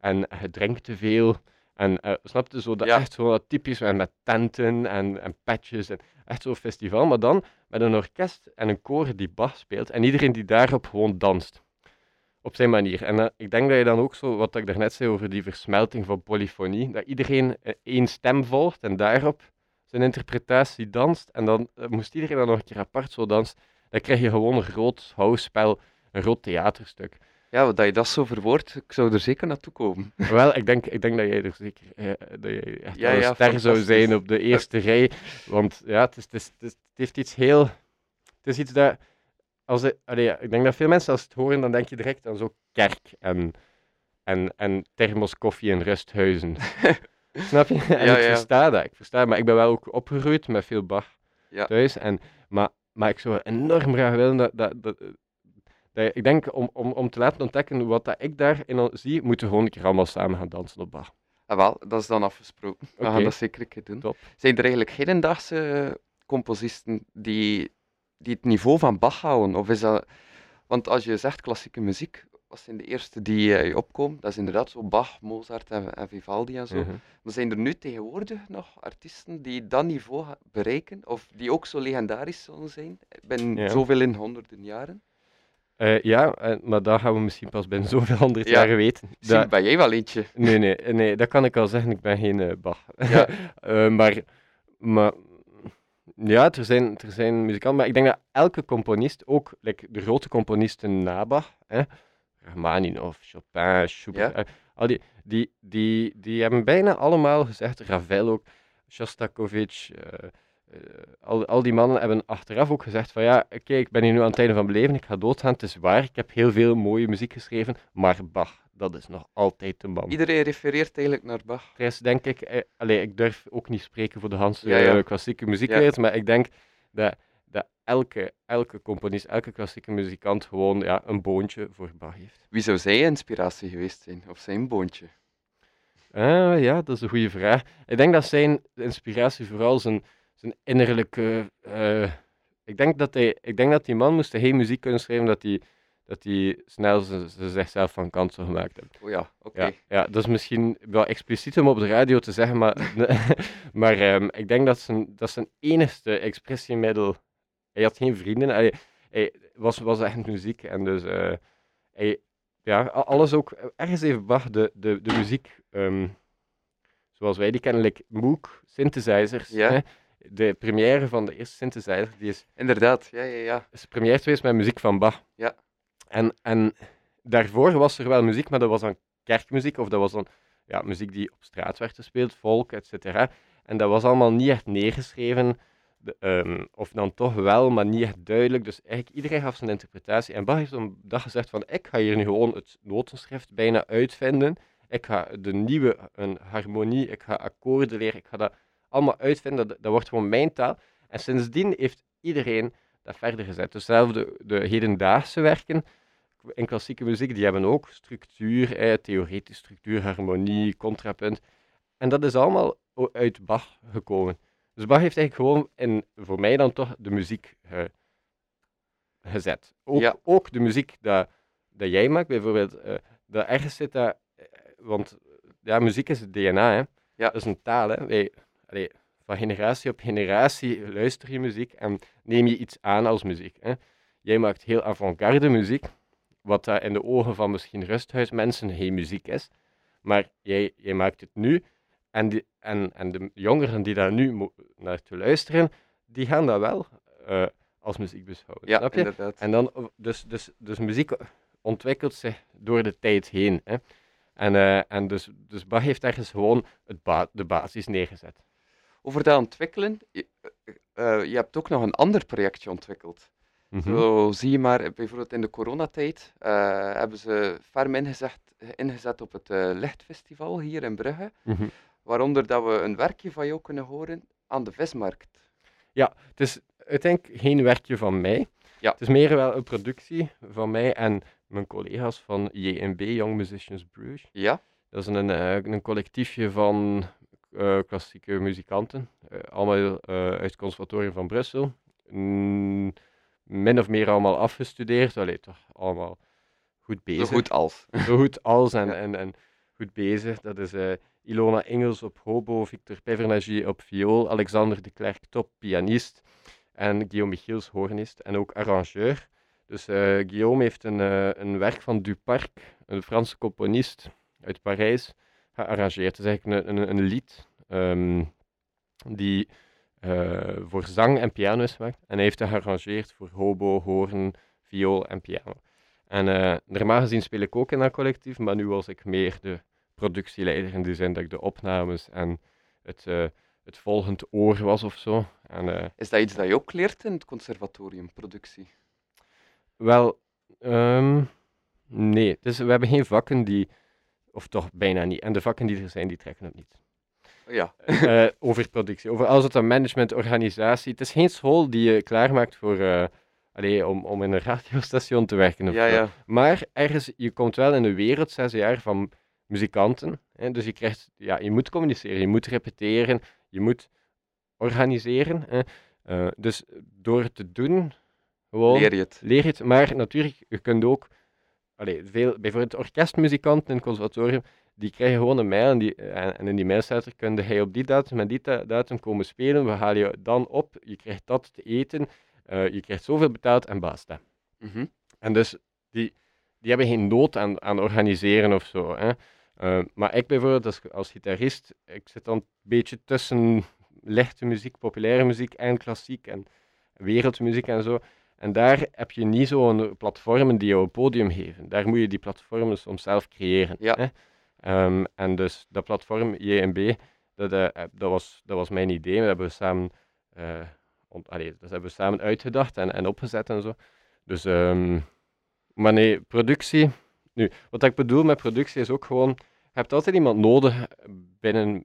en je drinkt te veel. En eh snap je, zo dat Ja. echt zo dat typisch en met tenten en, en petjes. En echt zo'n festival. Maar dan met een orkest en een koor die Bach speelt. En iedereen die daarop gewoon danst op zijn manier. En eh, ik denk dat je dan ook zo, wat ik daarnet zei over die versmelting van polyfonie, dat iedereen eh, één stem volgt en daarop zijn interpretatie danst. En dan moest iedereen dan nog een keer apart zo dansen. Dan krijg je gewoon een groot housespel, een groot theaterstuk. Ja, dat je dat zo verwoordt, ik zou er zeker naartoe komen. Wel, ik denk, ik denk dat jij er zeker eh, dat jij echt Ja, ster zou zijn op de eerste rij. Want ja, het, is, het, is, het, is- het heeft iets heel... Het is iets dat... Als het, allee, ja, ik denk dat veel mensen als het horen, dan denk je direct aan zo kerk en, en, en thermoskoffie en rusthuizen. Snap je? En Ja, ik ja. versta dat, ik versta dat. Maar ik ben wel ook opgegroeid met veel Bach Ja. thuis. En, maar, maar ik zou enorm graag willen dat... dat, dat dat ik denk, om, om, om te laten ontdekken wat dat ik daarin al zie, moeten we gewoon een keer allemaal samen gaan dansen op Bach. Ah, wel, dat is dan afgesproken. We gaan dat zeker een keer doen. Top. Zijn er eigenlijk hedendaagse composisten die, die het niveau van Bach houden? Of is dat... Want als je zegt klassieke muziek, wat zijn de eerste die je opkomen? Dat is inderdaad zo Bach, Mozart en, en Vivaldi en zo. Mhm. Maar zijn er nu tegenwoordig nog artiesten die dat niveau bereiken? Of die ook zo legendarisch zullen zijn? binnen Ja. zoveel in honderden jaren? Eh, ja, maar dat gaan we misschien pas binnen zoveel honderd Ja. jaren weten. Misschien Dat- ben jij wel eentje. nee, nee, nee, dat kan ik al zeggen. Ik ben geen eh, Bach. Ja. Eh, maar, maar ja, er zijn, er zijn muzikanten. Maar ik denk dat elke componist, ook like, de grote componisten na Bach, hè, Rachmaninoff, Chopin, Schubert, Ja. al die, die, die, die hebben bijna allemaal gezegd, Ravel ook, Shostakovich, al, al die mannen hebben achteraf ook gezegd van ja, oké, ik ben hier nu aan het einde van mijn leven, ik ga doodgaan, het is waar, ik heb heel veel mooie muziek geschreven, maar Bach, dat is nog altijd de man. Iedereen refereert eigenlijk naar Bach. Er is denk ik, eh, allee, ik durf ook niet spreken voor de Hanse Ja, ja. eh, klassieke muziekwereld, maar ik denk dat, dat elke, elke componist, elke klassieke muzikant gewoon ja, een boontje voor Bach heeft. Wie zou zij inspiratie geweest zijn? Of zijn boontje? Ah, ja, dat is een goede vraag. Ik denk dat zijn inspiratie vooral zijn, zijn innerlijke. eh, ik, denk dat hij, ik denk dat die man moest geen muziek kunnen schrijven dat hij, dat hij snel zichzelf van kant zou gemaakt hebben. Oh ja, oké. Ja, ja, dat is misschien wel expliciet om op de radio te zeggen, maar, maar ehm, ik denk dat zijn, dat zijn enigste expressiemiddel. Hij had geen vrienden, hij, hij was, was echt muziek en dus eh, hij, ja, alles ook. Ergens even Bach de, de, de muziek, ehm, zoals wij die kennen, like Moog, synthesizers. Ja. Hè? De première van de eerste synthesizer, die is Inderdaad, ja, ja, ja. is première geweest met muziek van Bach. Ja. En, en daarvoor was er wel muziek, maar dat was dan kerkmuziek of dat was dan ja, muziek die op straat werd gespeeld, volk, et cetera. En dat was allemaal niet echt neergeschreven, de, ehm, of dan toch wel, maar niet echt duidelijk. Dus eigenlijk iedereen gaf zijn interpretatie. En Bach heeft een dag gezegd van, ik ga hier nu gewoon het notenschrift bijna uitvinden. Ik ga de nieuwe een harmonie, ik ga akkoorden leren, ik ga dat allemaal uitvinden. Dat, dat wordt gewoon mijn taal. En sindsdien heeft iedereen dat verder gezet. Dus zelfs de, de hedendaagse werken in klassieke muziek, die hebben ook structuur, eh, theoretische structuur, harmonie, contrapunt. En dat is allemaal uit Bach gekomen. Dus Bach heeft eigenlijk gewoon, in, voor mij dan toch, de muziek gezet. Ook, Ja. ook de muziek dat, dat jij maakt, bijvoorbeeld, eh dat ergens zit dat, eh, want ja, muziek is het DNA, hè. Ja. Dat is een taal, hè. Wij, allee, van generatie op generatie luister je muziek en neem je iets aan als muziek. Hè. Jij maakt heel avant-garde muziek, wat dat in de ogen van misschien rusthuismensen geen muziek is. Maar jij, jij maakt het nu en, die, en, en de jongeren die daar nu naar te luisteren, die gaan dat wel eh, als muziek beschouwen. Ja, snap je? inderdaad. En dan, dus, dus, dus muziek ontwikkelt zich door de tijd heen. Hè? En, eh, en dus, dus Bach heeft ergens gewoon het ba- de basis neergezet. Over dat ontwikkelen, je, eh, eh, je hebt ook nog een ander projectje ontwikkeld. Mhm. Zo zie je maar, bijvoorbeeld in de coronatijd eh, hebben ze ferm ingezet, ingezet op het Lichtfestival hier in Brugge. Mhm. Waaronder dat we een werkje van jou kunnen horen aan de vismarkt. Het is uiteindelijk geen werkje van mij. Ja. Het is meer wel een productie van mij en mijn collega's van JMB, Young Musicians Bruges. Ja? Dat is een, een collectiefje van klassieke muzikanten, eh, allemaal eh, uit het conservatorium van Brussel. Mm, min of meer allemaal afgestudeerd, allee, toch allemaal goed bezig. Zo goed als. Zo goed als en, Ja. en, en goed bezig. Dat is eh, Ilona Engels op hobo, Victor Pevernagie op viool, Alexander de Klerk top pianist en Guillaume Michiels hornist en ook arrangeur. Dus eh, Guillaume heeft een, eh, een werk van Duparc, een Franse componist uit Parijs, gearrangeerd. Het is eigenlijk een, een, een lied ehm, die eh, voor zang en piano is gemaakt. En hij heeft het gearrangeerd voor hobo, hoorn, viool en piano. En eh, normaal gezien speel ik ook in dat collectief, maar nu was ik meer de productieleider in de zin dat ik de opnames en het, eh, het volgend oor was of zo. En, Is dat iets dat je ook leert in het conservatorium, productie? wel, ehm, nee, dus we hebben geen vakken die, of toch bijna niet, en de vakken die er zijn, die trekken het niet. Ja. Eh, over productie, over alles wat aan management, organisatie. Het is geen school die je klaarmaakt voor, allee, om, om in een radiostation te werken. Of Ja, ja. Maar ergens, je komt wel in een wereld, zes jaar, van muzikanten. Hè? Dus je krijgt, ja, je moet communiceren, je moet repeteren, je moet organiseren. Hè? Eh, dus door het te doen, gewoon Leer je het. leer je het. Maar natuurlijk, je kunt ook, allee, veel, bijvoorbeeld orkestmuzikanten in het conservatorium, die krijgen gewoon een mail en, die, en, en in die mail staat er, kun je op die datum en die da- datum komen spelen, we halen je dan op, je krijgt dat te eten, eh, je krijgt zoveel betaald en basta. Mhm. En dus die, die hebben geen nood aan, aan organiseren of zo. Hè. Eh, maar ik bijvoorbeeld als, als gitarist, ik zit dan een beetje tussen lichte muziek, populaire muziek en klassiek en wereldmuziek en zo. En daar heb je niet zo'n platformen die jou een podium geven. Daar moet je die platformen soms zelf creëren. Ja. Hè. Ehm, en dus dat platform JMB, dat, eh, eh, dat, was, dat was mijn idee. Dat hebben we samen, eh, ont- allee, dat hebben we samen uitgedacht en, en opgezet en zo. Dus, ehm, maar nee, productie. Nu, wat ik bedoel met productie is ook gewoon, je hebt altijd iemand nodig binnen,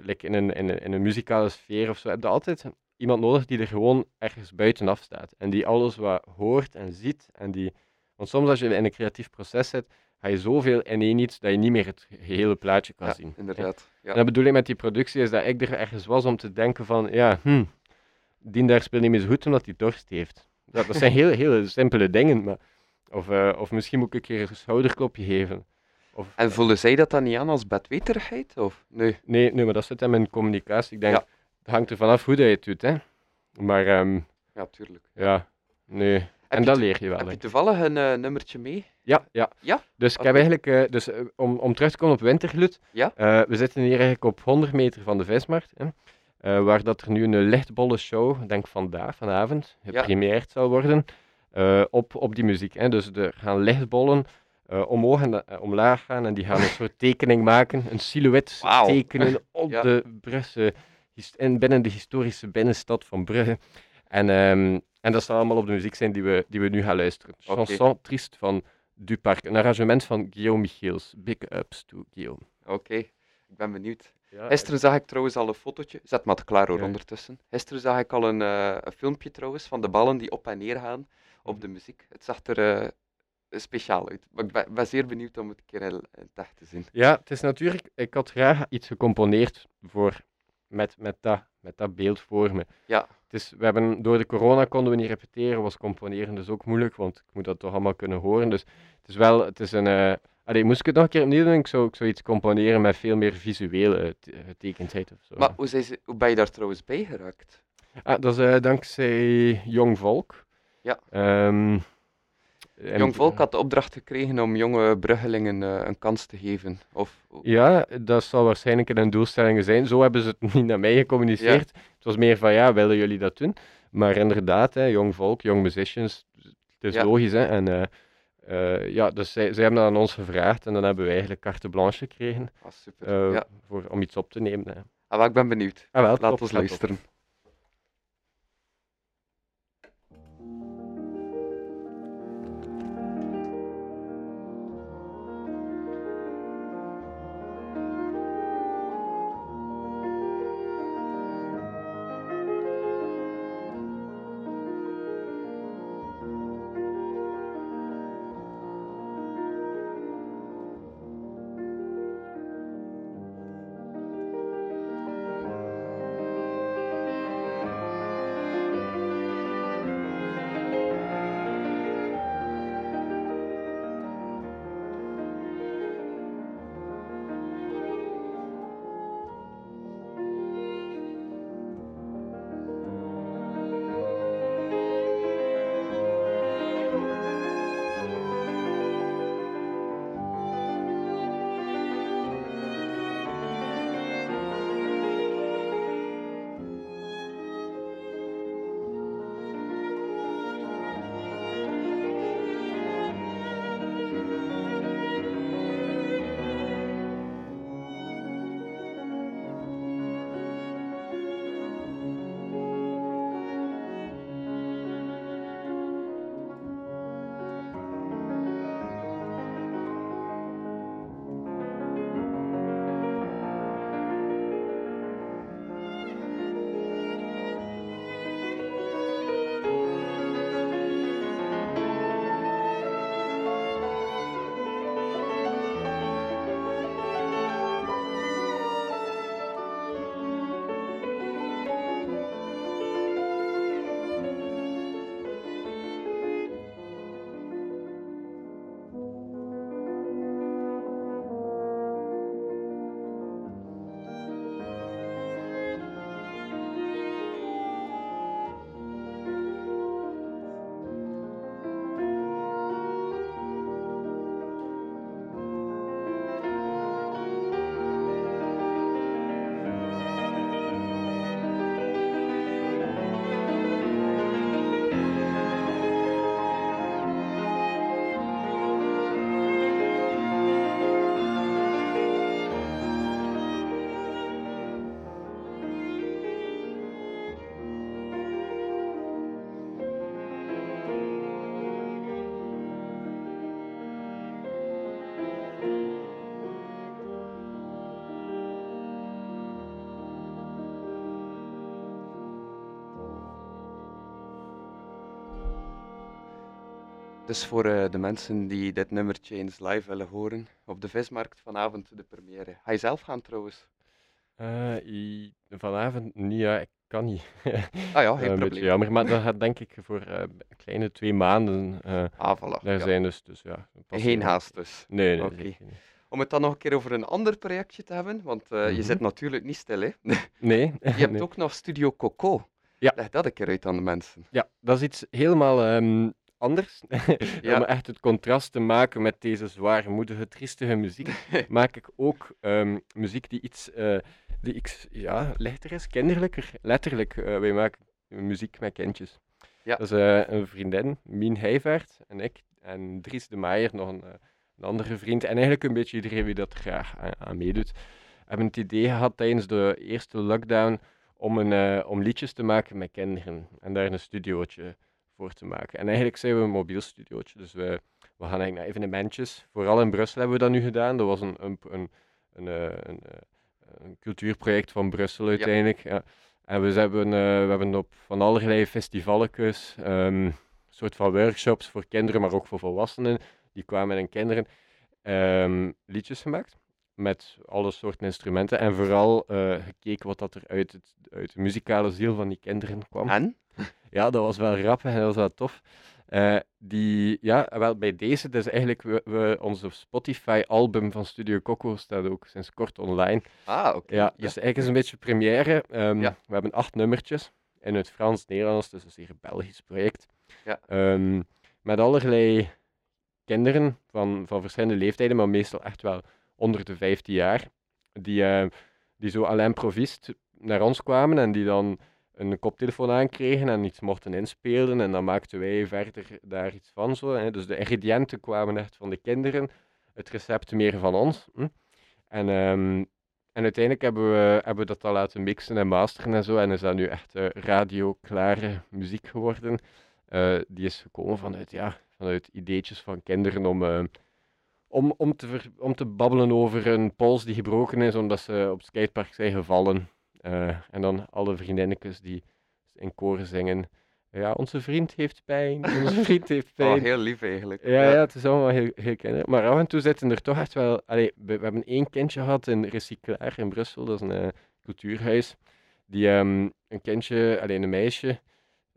like in, een, in, een, in een muzikale sfeer of zo, heb je altijd iemand nodig die er gewoon ergens buitenaf staat. En die alles wat hoort en ziet. En die, want soms als je in een creatief proces zit, ga je zoveel in één iets dat je niet meer het gehele plaatje kan Ja, zien. inderdaad. Ja. En dat bedoel ik met die productie, is dat ik er ergens was om te denken van, ja, hm, die daar speelt niet meer zo goed omdat hij dorst heeft. Dat, dat zijn heel, heel simpele dingen, maar... Of, eh, of misschien moet ik een keer een schouderklopje geven. Of, En voelen zij dat dan niet aan als bedweterigheid? Of? Nee. nee, nee, maar dat zit hem in communicatie. Ik denk, Ja. Het hangt er vanaf hoe dat je het doet, hè. Maar, ehm, Ja, tuurlijk. ja, nee. en dat leer je wel, Heb je toevallig een eh, nummertje mee? Ja, ja. Ja? Dus ik heb eigenlijk, eh, dus, eh, om, om terug te komen op Wintergloed, Ja? eh, we zitten hier eigenlijk op 100 meter van de vismarkt, hè, waar dat er nu een lichtbolle show, denk vandaag, vanavond, Ja. gepremieerd zal worden, op, op die muziek. Hè. Dus er gaan lichtbollen omhoog en omlaag gaan en die gaan een soort tekening maken, een silhouet tekenen op Ja. de Brusse, in, binnen de historische binnenstad van Brugge. En, ehm, en dat zal allemaal op de muziek zijn die we, die we nu gaan luisteren. Chanson Triste van Duparc, een arrangement van Guillaume Michiels. Big ups to Guillaume. Oké, ik ben benieuwd. Ja, Gisteren zag ik trouwens al een fotootje. Zet maar klaar hoor, Ja. ondertussen. Gisteren zag ik al een, eh, een filmpje trouwens van de ballen die op en neer gaan op de muziek. Het zag er eh, speciaal uit. Maar ik ben, ben zeer benieuwd om het een keer in, echt te zien. Ja, het is natuurlijk, ik had graag iets gecomponeerd voor, met, met, dat, met dat beeld voor me. Ja. Is, we hebben, door de corona konden we niet repeteren, was componeren dus ook moeilijk, want ik moet dat toch allemaal kunnen horen. Dus het is wel, het is een, eh allee, moest ik het nog een keer opnieuw doen, ik zou, ik zou iets componeren met veel meer visuele te- getekendheid of zo. Maar hoe, zijn ze, hoe ben je daar trouwens bij geraakt? Ah, dat is eh, dankzij Jong Volk. Ja. Ehm, Jong Volk had de opdracht gekregen om jonge bruggelingen eh, een kans te geven. Of, Ja, dat zal waarschijnlijk in hun doelstellingen zijn. Zo hebben ze het niet naar mij gecommuniceerd. Het was meer van, ja, willen jullie dat doen? Maar inderdaad, hè, jong volk, young musicians, het is Ja. logisch. Hè? En eh, eh, ja, dus zij, zij hebben dat aan ons gevraagd en dan hebben wij eigenlijk carte blanche gekregen ah, super. ja. voor, om iets op te nemen. Hè. Ah, ik ben benieuwd. Ah, wel, Laat top, ons op. Dus voor eh, de mensen die dit nummertje eens live willen horen, op de vismarkt vanavond de première. Ga je zelf gaan trouwens? Eh, vanavond niet, ja, ik kan niet. Ah ja, Eh, geen probleem. jammer, maar dat gaat denk ik voor eh, een kleine twee maanden eh Ah, voilà. daar ja. zijn. Dus, dus ja, Geen haast dus. Nee, nee, niet. Om het dan nog een keer over een ander projectje te hebben, want eh, je Mhm. zit natuurlijk niet stil, hè? Nee, Je hebt nee. ook nog Studio Coco. Ja. Leg dat een keer uit aan de mensen. Ja, dat is iets helemaal ehm, anders. Ja. Om echt het contrast te maken met deze zwaarmoedige, triestige muziek, maak ik ook ehm, muziek die iets, eh, die iets ja, lichter is, kinderlijker. Letterlijk, eh, wij maken muziek met kindjes. Ja. Dat is eh, een vriendin, Mien Heijvaart en ik, en Dries de Maier, nog een, een andere vriend, en eigenlijk een beetje iedereen wie dat graag aan, aan meedoet. hebben het idee gehad tijdens de eerste lockdown om, een, om liedjes te maken met kinderen en daar een studiootje voor te maken. En eigenlijk zijn we een mobiel studiootje, dus we, we gaan eigenlijk naar evenementjes. Vooral in Brussel hebben we dat nu gedaan. Dat was een, een, een, een, eh, een, eh, een cultuurproject van Brussel uiteindelijk. Ja. En we hebben, eh, we hebben op van allerlei festivalletjes, een soort van workshops voor kinderen, maar ook voor volwassenen, die kwamen hun kinderen ehm, liedjes gemaakt. Met alle soorten instrumenten. En vooral eh, gekeken wat dat er uit, het, uit de muzikale ziel van die kinderen kwam. En? Ja, dat was wel grappig en dat was wel tof. Eh, die, ja, wel bij deze, dus eigenlijk we, we, onze Spotify-album van Studio Coco staat ook sinds kort online. Ah, oké. Ja, dus eigenlijk is een beetje première. Ehm, Ja. We hebben acht nummertjes in het Frans-Nederlands, dus een zeer Belgisch project. Ja. Ehm, met allerlei kinderen van, van verschillende leeftijden, maar meestal echt wel onder de 15 jaar, die, eh, die zo à l'improviste naar ons kwamen en die dan een koptelefoon aankregen en iets mochten inspelen en dan maakten wij verder daar iets van. Zo, hè. Dus de ingrediënten kwamen echt van de kinderen, het recept meer van ons. Hm? En, ehm, en uiteindelijk hebben we, hebben dat al laten mixen en masteren en zo en is dat nu echt eh, radioklare muziek geworden. Eh, die is gekomen vanuit, ja, vanuit ideetjes van kinderen om, om, om, te ver- om te babbelen over een pols die gebroken is omdat ze op het skatepark zijn gevallen. Eh, en dan alle vriendinnetjes die in koren zingen. Ja, onze vriend heeft pijn, onze vriend heeft pijn. Oh, heel lief eigenlijk. Ja, ja, het is allemaal heel, heel kinderlijk. Maar af en toe zitten er toch echt wel... Allee, we, we hebben één kindje gehad in Recyclaar in Brussel, dat is een eh, cultuurhuis. Die, ehm, een kindje, alleen een meisje,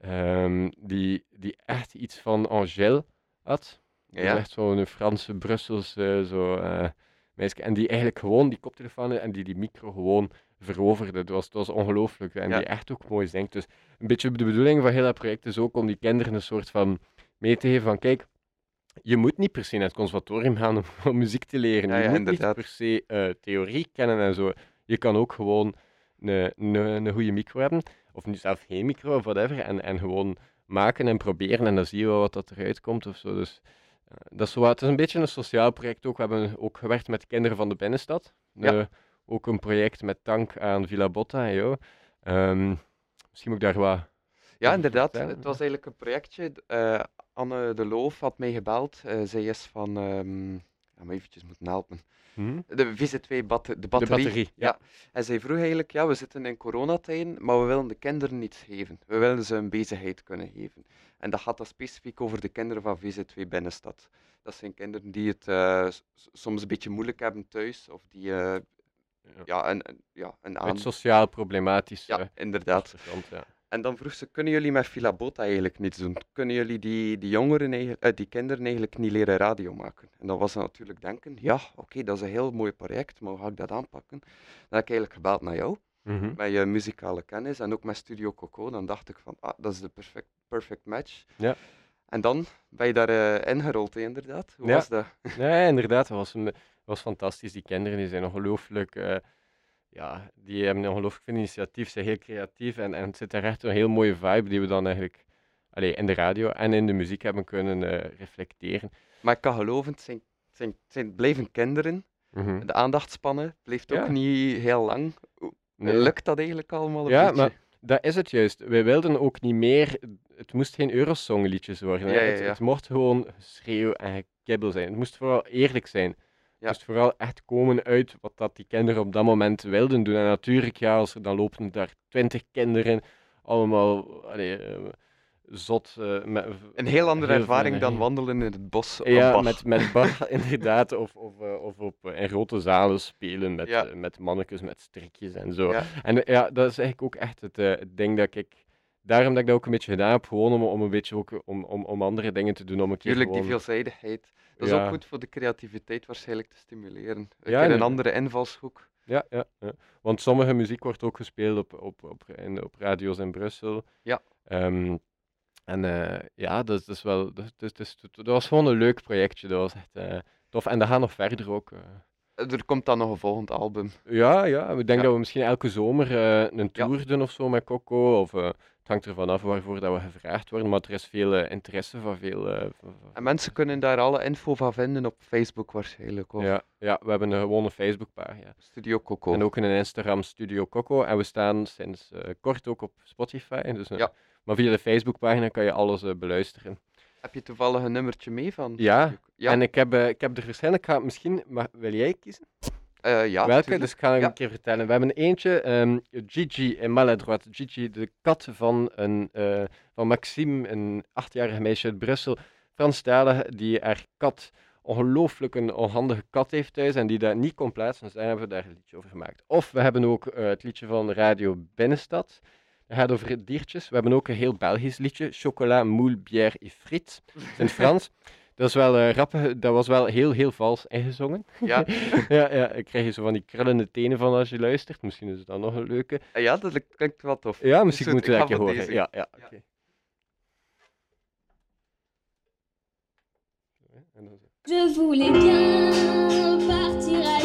ehm, die, die echt iets van Angèle had. Dat is Ja. echt zo'n Franse, Brusselse zo, eh, meisje. En die eigenlijk gewoon die koptelefoon en die die micro gewoon veroverde. Het was, was ongelooflijk. En Ja. die echt ook mooi zingt. Dus een beetje de bedoeling van heel dat project is ook om die kinderen een soort van mee te geven van kijk, je moet niet per se naar het conservatorium gaan om, om muziek te leren. Ja, je moet inderdaad. niet per se eh, theorie kennen en zo. Je kan ook gewoon een, een, een goede micro hebben. Of nu zelf geen micro of whatever. En, en gewoon maken en proberen. En dan zie je wel wat dat eruit komt of zo. Dus eh, dat is zo, het is een beetje een sociaal project ook. We hebben ook gewerkt met kinderen van de binnenstad. Ja. Eh, ook een project met dank aan Villa Botta en jou. Ehm, misschien moet ik daar wat... Ja, inderdaad. vertellen, Het was eigenlijk een projectje. eh, Anne de Loof had mij gebeld. Eh, zij is van... ehm ja, maar eventjes moeten helpen. Hm? De VZ2 bat de De batterie. ja. En zij vroeg eigenlijk, ja, we zitten in coronatijden, maar we willen de kinderen iets geven. We willen ze een bezigheid kunnen geven. En dat gaat dan specifiek over de kinderen van VZ2 Binnenstad. Dat zijn kinderen die het eh, soms een beetje moeilijk hebben thuis, of die eh, ja, een, een- ja, een aan... Het sociaal problematisch. Ja, eh, inderdaad. ja. En dan vroeg ze, kunnen jullie met Filabota eigenlijk niets doen? Kunnen jullie die, die jongeren, eigenlijk, eh, die kinderen eigenlijk niet leren radio maken? En dan was ze natuurlijk denken, ja, oké, dat is een heel mooi project, maar hoe ga ik dat aanpakken? Dan heb ik eigenlijk gebeld naar jou, Mhm. met je muzikale kennis en ook met Studio Coco. Dan dacht ik van, ah, dat is de perfect, perfect match. Ja. En dan ben je daar eh, ingerold, inderdaad. Hoe Ja. was dat? Nee, inderdaad, dat was, een- was fantastisch. Die kinderen die zijn ongelooflijk, eh, ja, die hebben een ongelooflijk veel initiatief, zijn heel creatief en, en het zit daar echt een heel mooie vibe die we dan eigenlijk allee, in de radio en in de muziek hebben kunnen eh, reflecteren. Maar ik kan geloven, het zijn, het zijn, het zijn, blijven kinderen. Mhm. De aandachtspannen blijft ook Ja. niet heel lang. Nee. Lukt dat eigenlijk allemaal een Ja, beetje? maar dat is het juist. Wij wilden ook niet meer, het moest geen Eurosong-liedjes worden. Ja, ja, Het, het mocht gewoon schreeuw en gekibbel zijn. Het moest vooral eerlijk zijn. Ja. moest vooral echt komen uit wat dat die kinderen op dat moment wilden doen. En natuurlijk, ja, als er dan lopen daar twintig kinderen, allemaal allee, eh, zot. eh, met, Een heel andere heel ervaring dan wandelen in het bos. op Ja, Bach. met, met Bach inderdaad. Of, of, eh, of op, in grote zalen spelen met, Ja. met mannetjes, met strikjes en zo. Ja. En ja, dat is eigenlijk ook echt het, het ding dat ik... Daarom dat ik dat ook een beetje gedaan heb, gewoon om, om een beetje ook om, om, om andere dingen te doen. Om een keer Tuurlijk, die veelzijdigheid. Dat is Ja. ook goed voor de creativiteit waarschijnlijk te stimuleren. Een Ja, een andere invalshoek. Ja, ja, ja. Want sommige muziek wordt ook gespeeld op, op, op, in, op radio's in Brussel. Ja. Ehm, en eh, ja, dat is, dat is wel... Dat, dat, dat, dat was gewoon een leuk projectje. Dat was echt eh, tof. En dat gaat nog verder ook. eh. Er komt dan nog een volgend album. Ja, ja. Ik denk dat we misschien elke zomer een tour doen of zo met Coco. Of, hangt ervan af waarvoor dat we gevraagd worden. Maar er is veel eh, interesse van veel... van- En mensen kunnen daar alle info van vinden op Facebook waarschijnlijk. Of ja, ja, we hebben een gewone Facebookpagina. Studio Coco. En ook een Instagram Studio Coco. En we staan sinds eh, kort ook op Spotify. Dus, Ja. Maar via de Facebookpagina kan je alles beluisteren. Heb je toevallig een nummertje mee van? Ja. En ik heb, ik heb er waarschijnlijk... ga- Misschien... Maar wil jij kiezen? Eh, ja, Welke? Dus ik ga hem een keer vertellen. We hebben eentje, ehm, Gigi en Maladroit. Gigi, de kat van, een, eh, van Maxime, een achtjarig meisje uit Brussel. Frans Talen, die haar kat, ongelooflijk een onhandige kat heeft thuis en die daar niet kon plaatsen. Dus daar hebben we daar een liedje over gemaakt. Of we hebben ook eh, het liedje van Radio Binnenstad. Het gaat over diertjes. We hebben ook een heel Belgisch liedje, Chocolat, moule, bière et frites. In Frans. Dat, is wel, uh, dat was wel heel, heel vals ingezongen. Ja. ja, ja, ik krijg je zo van die krullende tenen van als je luistert. Misschien is het dan nog een leuke. Ah, ja, dat klinkt wel tof. Ja, misschien moet moeten het lekker horen. Deze. Ja, ja, Je voulais bien partir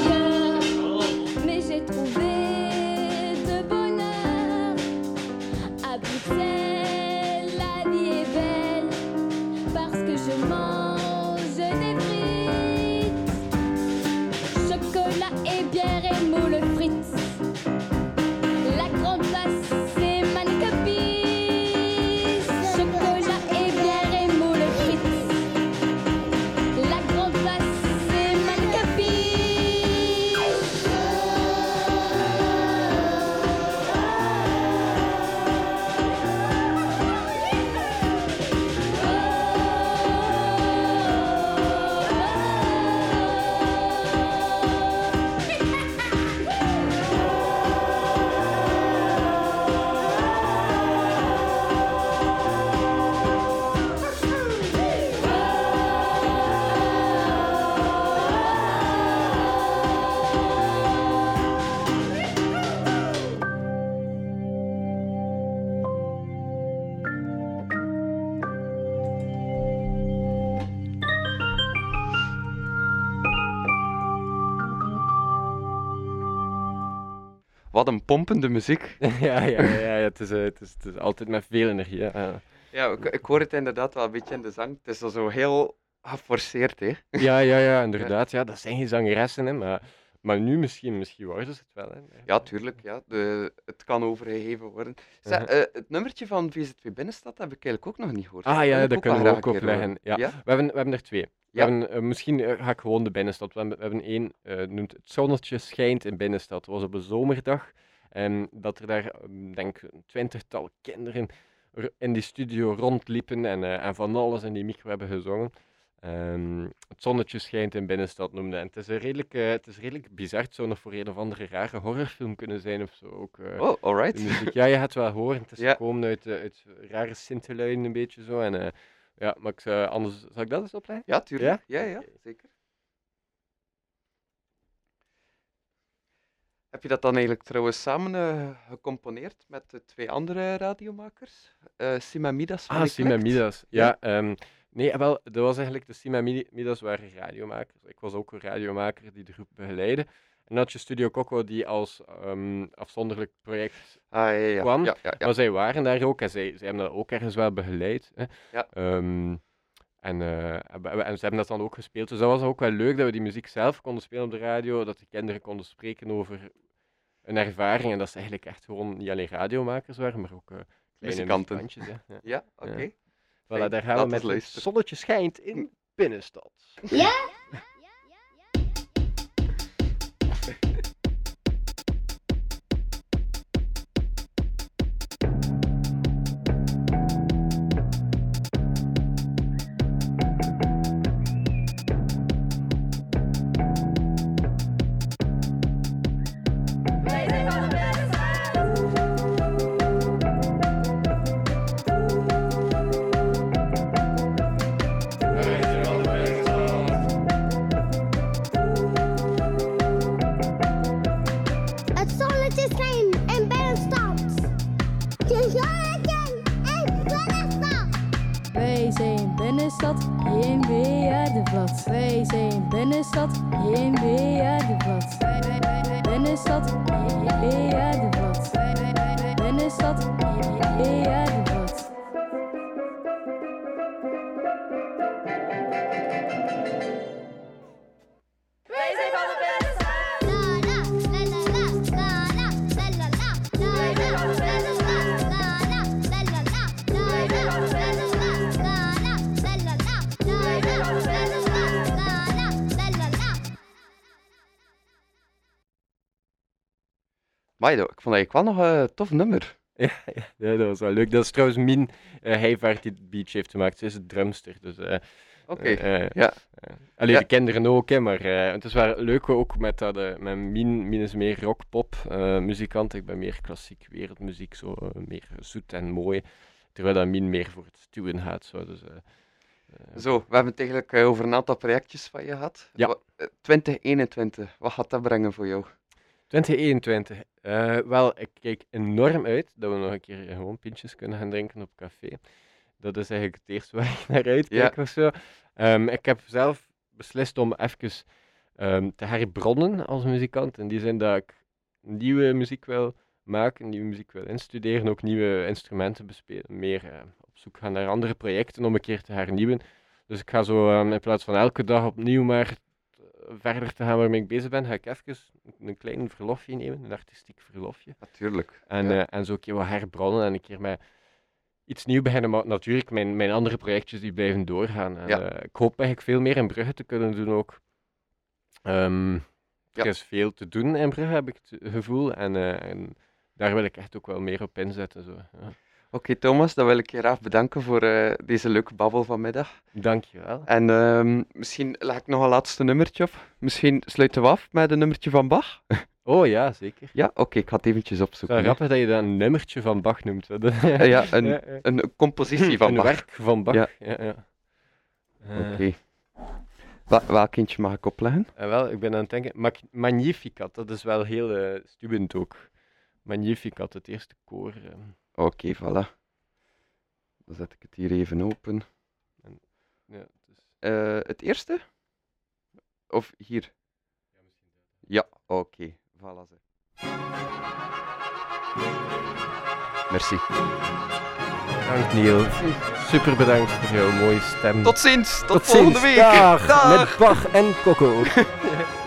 een pompende muziek. ja, ja, ja, ja, het, is, eh, het, is, het is altijd met veel energie. Ja, ik, ik, hoor het inderdaad wel een beetje in de zang. Het is al zo heel geforceerd, hè? ja, ja, ja, inderdaad. Ja, dat zijn geen zangeressen, hè, maar maar nu misschien, misschien worden ze het wel. Hè? Ja, tuurlijk. Ja. De, het kan overgegeven worden. Mhm. Eh, het nummertje van VZ2 Binnenstad heb ik eigenlijk ook nog niet gehoord. Ah ja, dat, kunnen we ook eh, opleggen. Ja. We, hebben, we hebben er twee. We hebben, eh, misschien ga ik gewoon de Binnenstad. We hebben, we hebben één, noemt Het Zonnetje Schijnt in Binnenstad. Dat was op een zomerdag. En dat er daar, mm, denk ik, twintigtal kinderen in die studio rondliepen en, en van alles in die micro hebben gezongen. Ehm, het zonnetje schijnt in binnenstad noemde. En het is een redelijk, eh, het is redelijk bizar. Het zou nog voor een of andere rare horrorfilm kunnen zijn of zo. Ook, eh, oh, alright. Ja, je gaat wel horen. Het is yeah. gekomen uit, eh, uit rare Sinteluiden een beetje zo. En, ja, maar ik, anders zal ik dat eens opleggen? Ja, tuurlijk. Ja, ja, zeker. Heb je dat dan eigenlijk trouwens samen gecomponeerd met de twee andere radiomakers? Simamidas van Ah, Simamidas. Ja, ehm, Nee, wel, dat was eigenlijk de Sima Midas waren radiomakers. Ik was ook een radiomaker die de groep begeleidde. En Studio Coco die als ehm, afzonderlijk project ah, ja, ja. kwam. Ja, maar zij waren daar ook en zij, zij hebben dat ook ergens wel begeleid. Hè. Ehm, en, uh, en, ze hebben dat dan ook gespeeld. Dus dat was ook wel leuk dat we die muziek zelf konden spelen op de radio. Dat de kinderen konden spreken over een ervaring. En dat ze eigenlijk echt gewoon niet alleen radiomakers waren, maar ook eh, kleine kanten. Ja, oké. Voilà, daar gaan we met het zonnetje schijnt in binnenstad. Ja? ja, ja, ja bladzij zijn binnenstad, heen via de bladzij. Binnenstad, via de bladzij. Binnenstad, via de Maar ik vond eigenlijk wel nog een tof nummer. Ja, ja, ja, dat was wel leuk. Dat is trouwens Min uh, Heijvaart die het beach heeft gemaakt. Ze is het drumster. Dus eh, Oké, Eh, eh, ja. eh, allee, Ja. de kinderen ook, hè, maar eh, het is wel leuk ook met dat. eh, met Mien, Mien is meer rock-pop eh, muzikant. Ik ben meer klassiek wereldmuziek, zo eh, meer zoet en mooi. Terwijl dat Mien meer voor het stuwen gaat. Zo, dus, eh, eh, Zo, we hebben het eigenlijk eh, over een aantal projectjes van je gehad. Ja. Wa- eh, 2021, wat gaat dat brengen voor jou? 2021. Eh, wel, ik kijk enorm uit dat we nog een keer gewoon pintjes kunnen gaan drinken op café. Dat is eigenlijk het eerste waar ik naar uitkijk of zo. Ehm, ik heb zelf beslist om even ehm, te herbronnen als muzikant. In die zin dat ik nieuwe muziek wil maken, nieuwe muziek wil instuderen, ook nieuwe instrumenten bespelen. Meer eh, op zoek gaan naar andere projecten om een keer te hernieuwen. Dus ik ga zo ehm, in plaats van elke dag opnieuw maar verder te gaan waarmee ik bezig ben, ga ik even een klein verlofje nemen, een artistiek verlofje. Natuurlijk. En, Ja. eh, en zo een keer wat herbronnen en een keer met iets nieuws beginnen. Maar natuurlijk, mijn, mijn andere projectjes die blijven doorgaan. En, Ja. eh, ik hoop eigenlijk veel meer in Brugge te kunnen doen ook. Ehm, Ja. Er is veel te doen in Brugge, heb ik het gevoel. En, eh, en daar wil ik echt ook wel meer op inzetten. Zo. Oké, Thomas, dan wil ik je graag bedanken voor eh, deze leuke babbel vanmiddag. Dankjewel. En ehm, misschien leg ik nog een laatste nummertje op. Misschien sluiten we af met een nummertje van Bach. Oh ja, zeker. Ja, oké, ik ga het eventjes Het opzoeken. hè. grappig dat je dat een nummertje van Bach noemt. Eh, ja, een, Ja, een compositie van een Bach. werk van Bach. Ja. Ja. Eh, Oké. Wa- welk eentje mag ik opleggen? En wel, ik ben aan het denken, Mag- Magnificat, dat is wel heel eh stuwend ook. Magnificat, het eerste koor. Oké, voilà. Dan zet ik het hier even open. ja, het is... Eh, het eerste? Of hier? Ja, oké. Voilà. Ze. Merci. Bedankt Niel. Super bedankt voor jouw mooie stem. Tot ziens. Tot, Tot volgende ziens. week. Dag. Dag. Met Bach en Coco.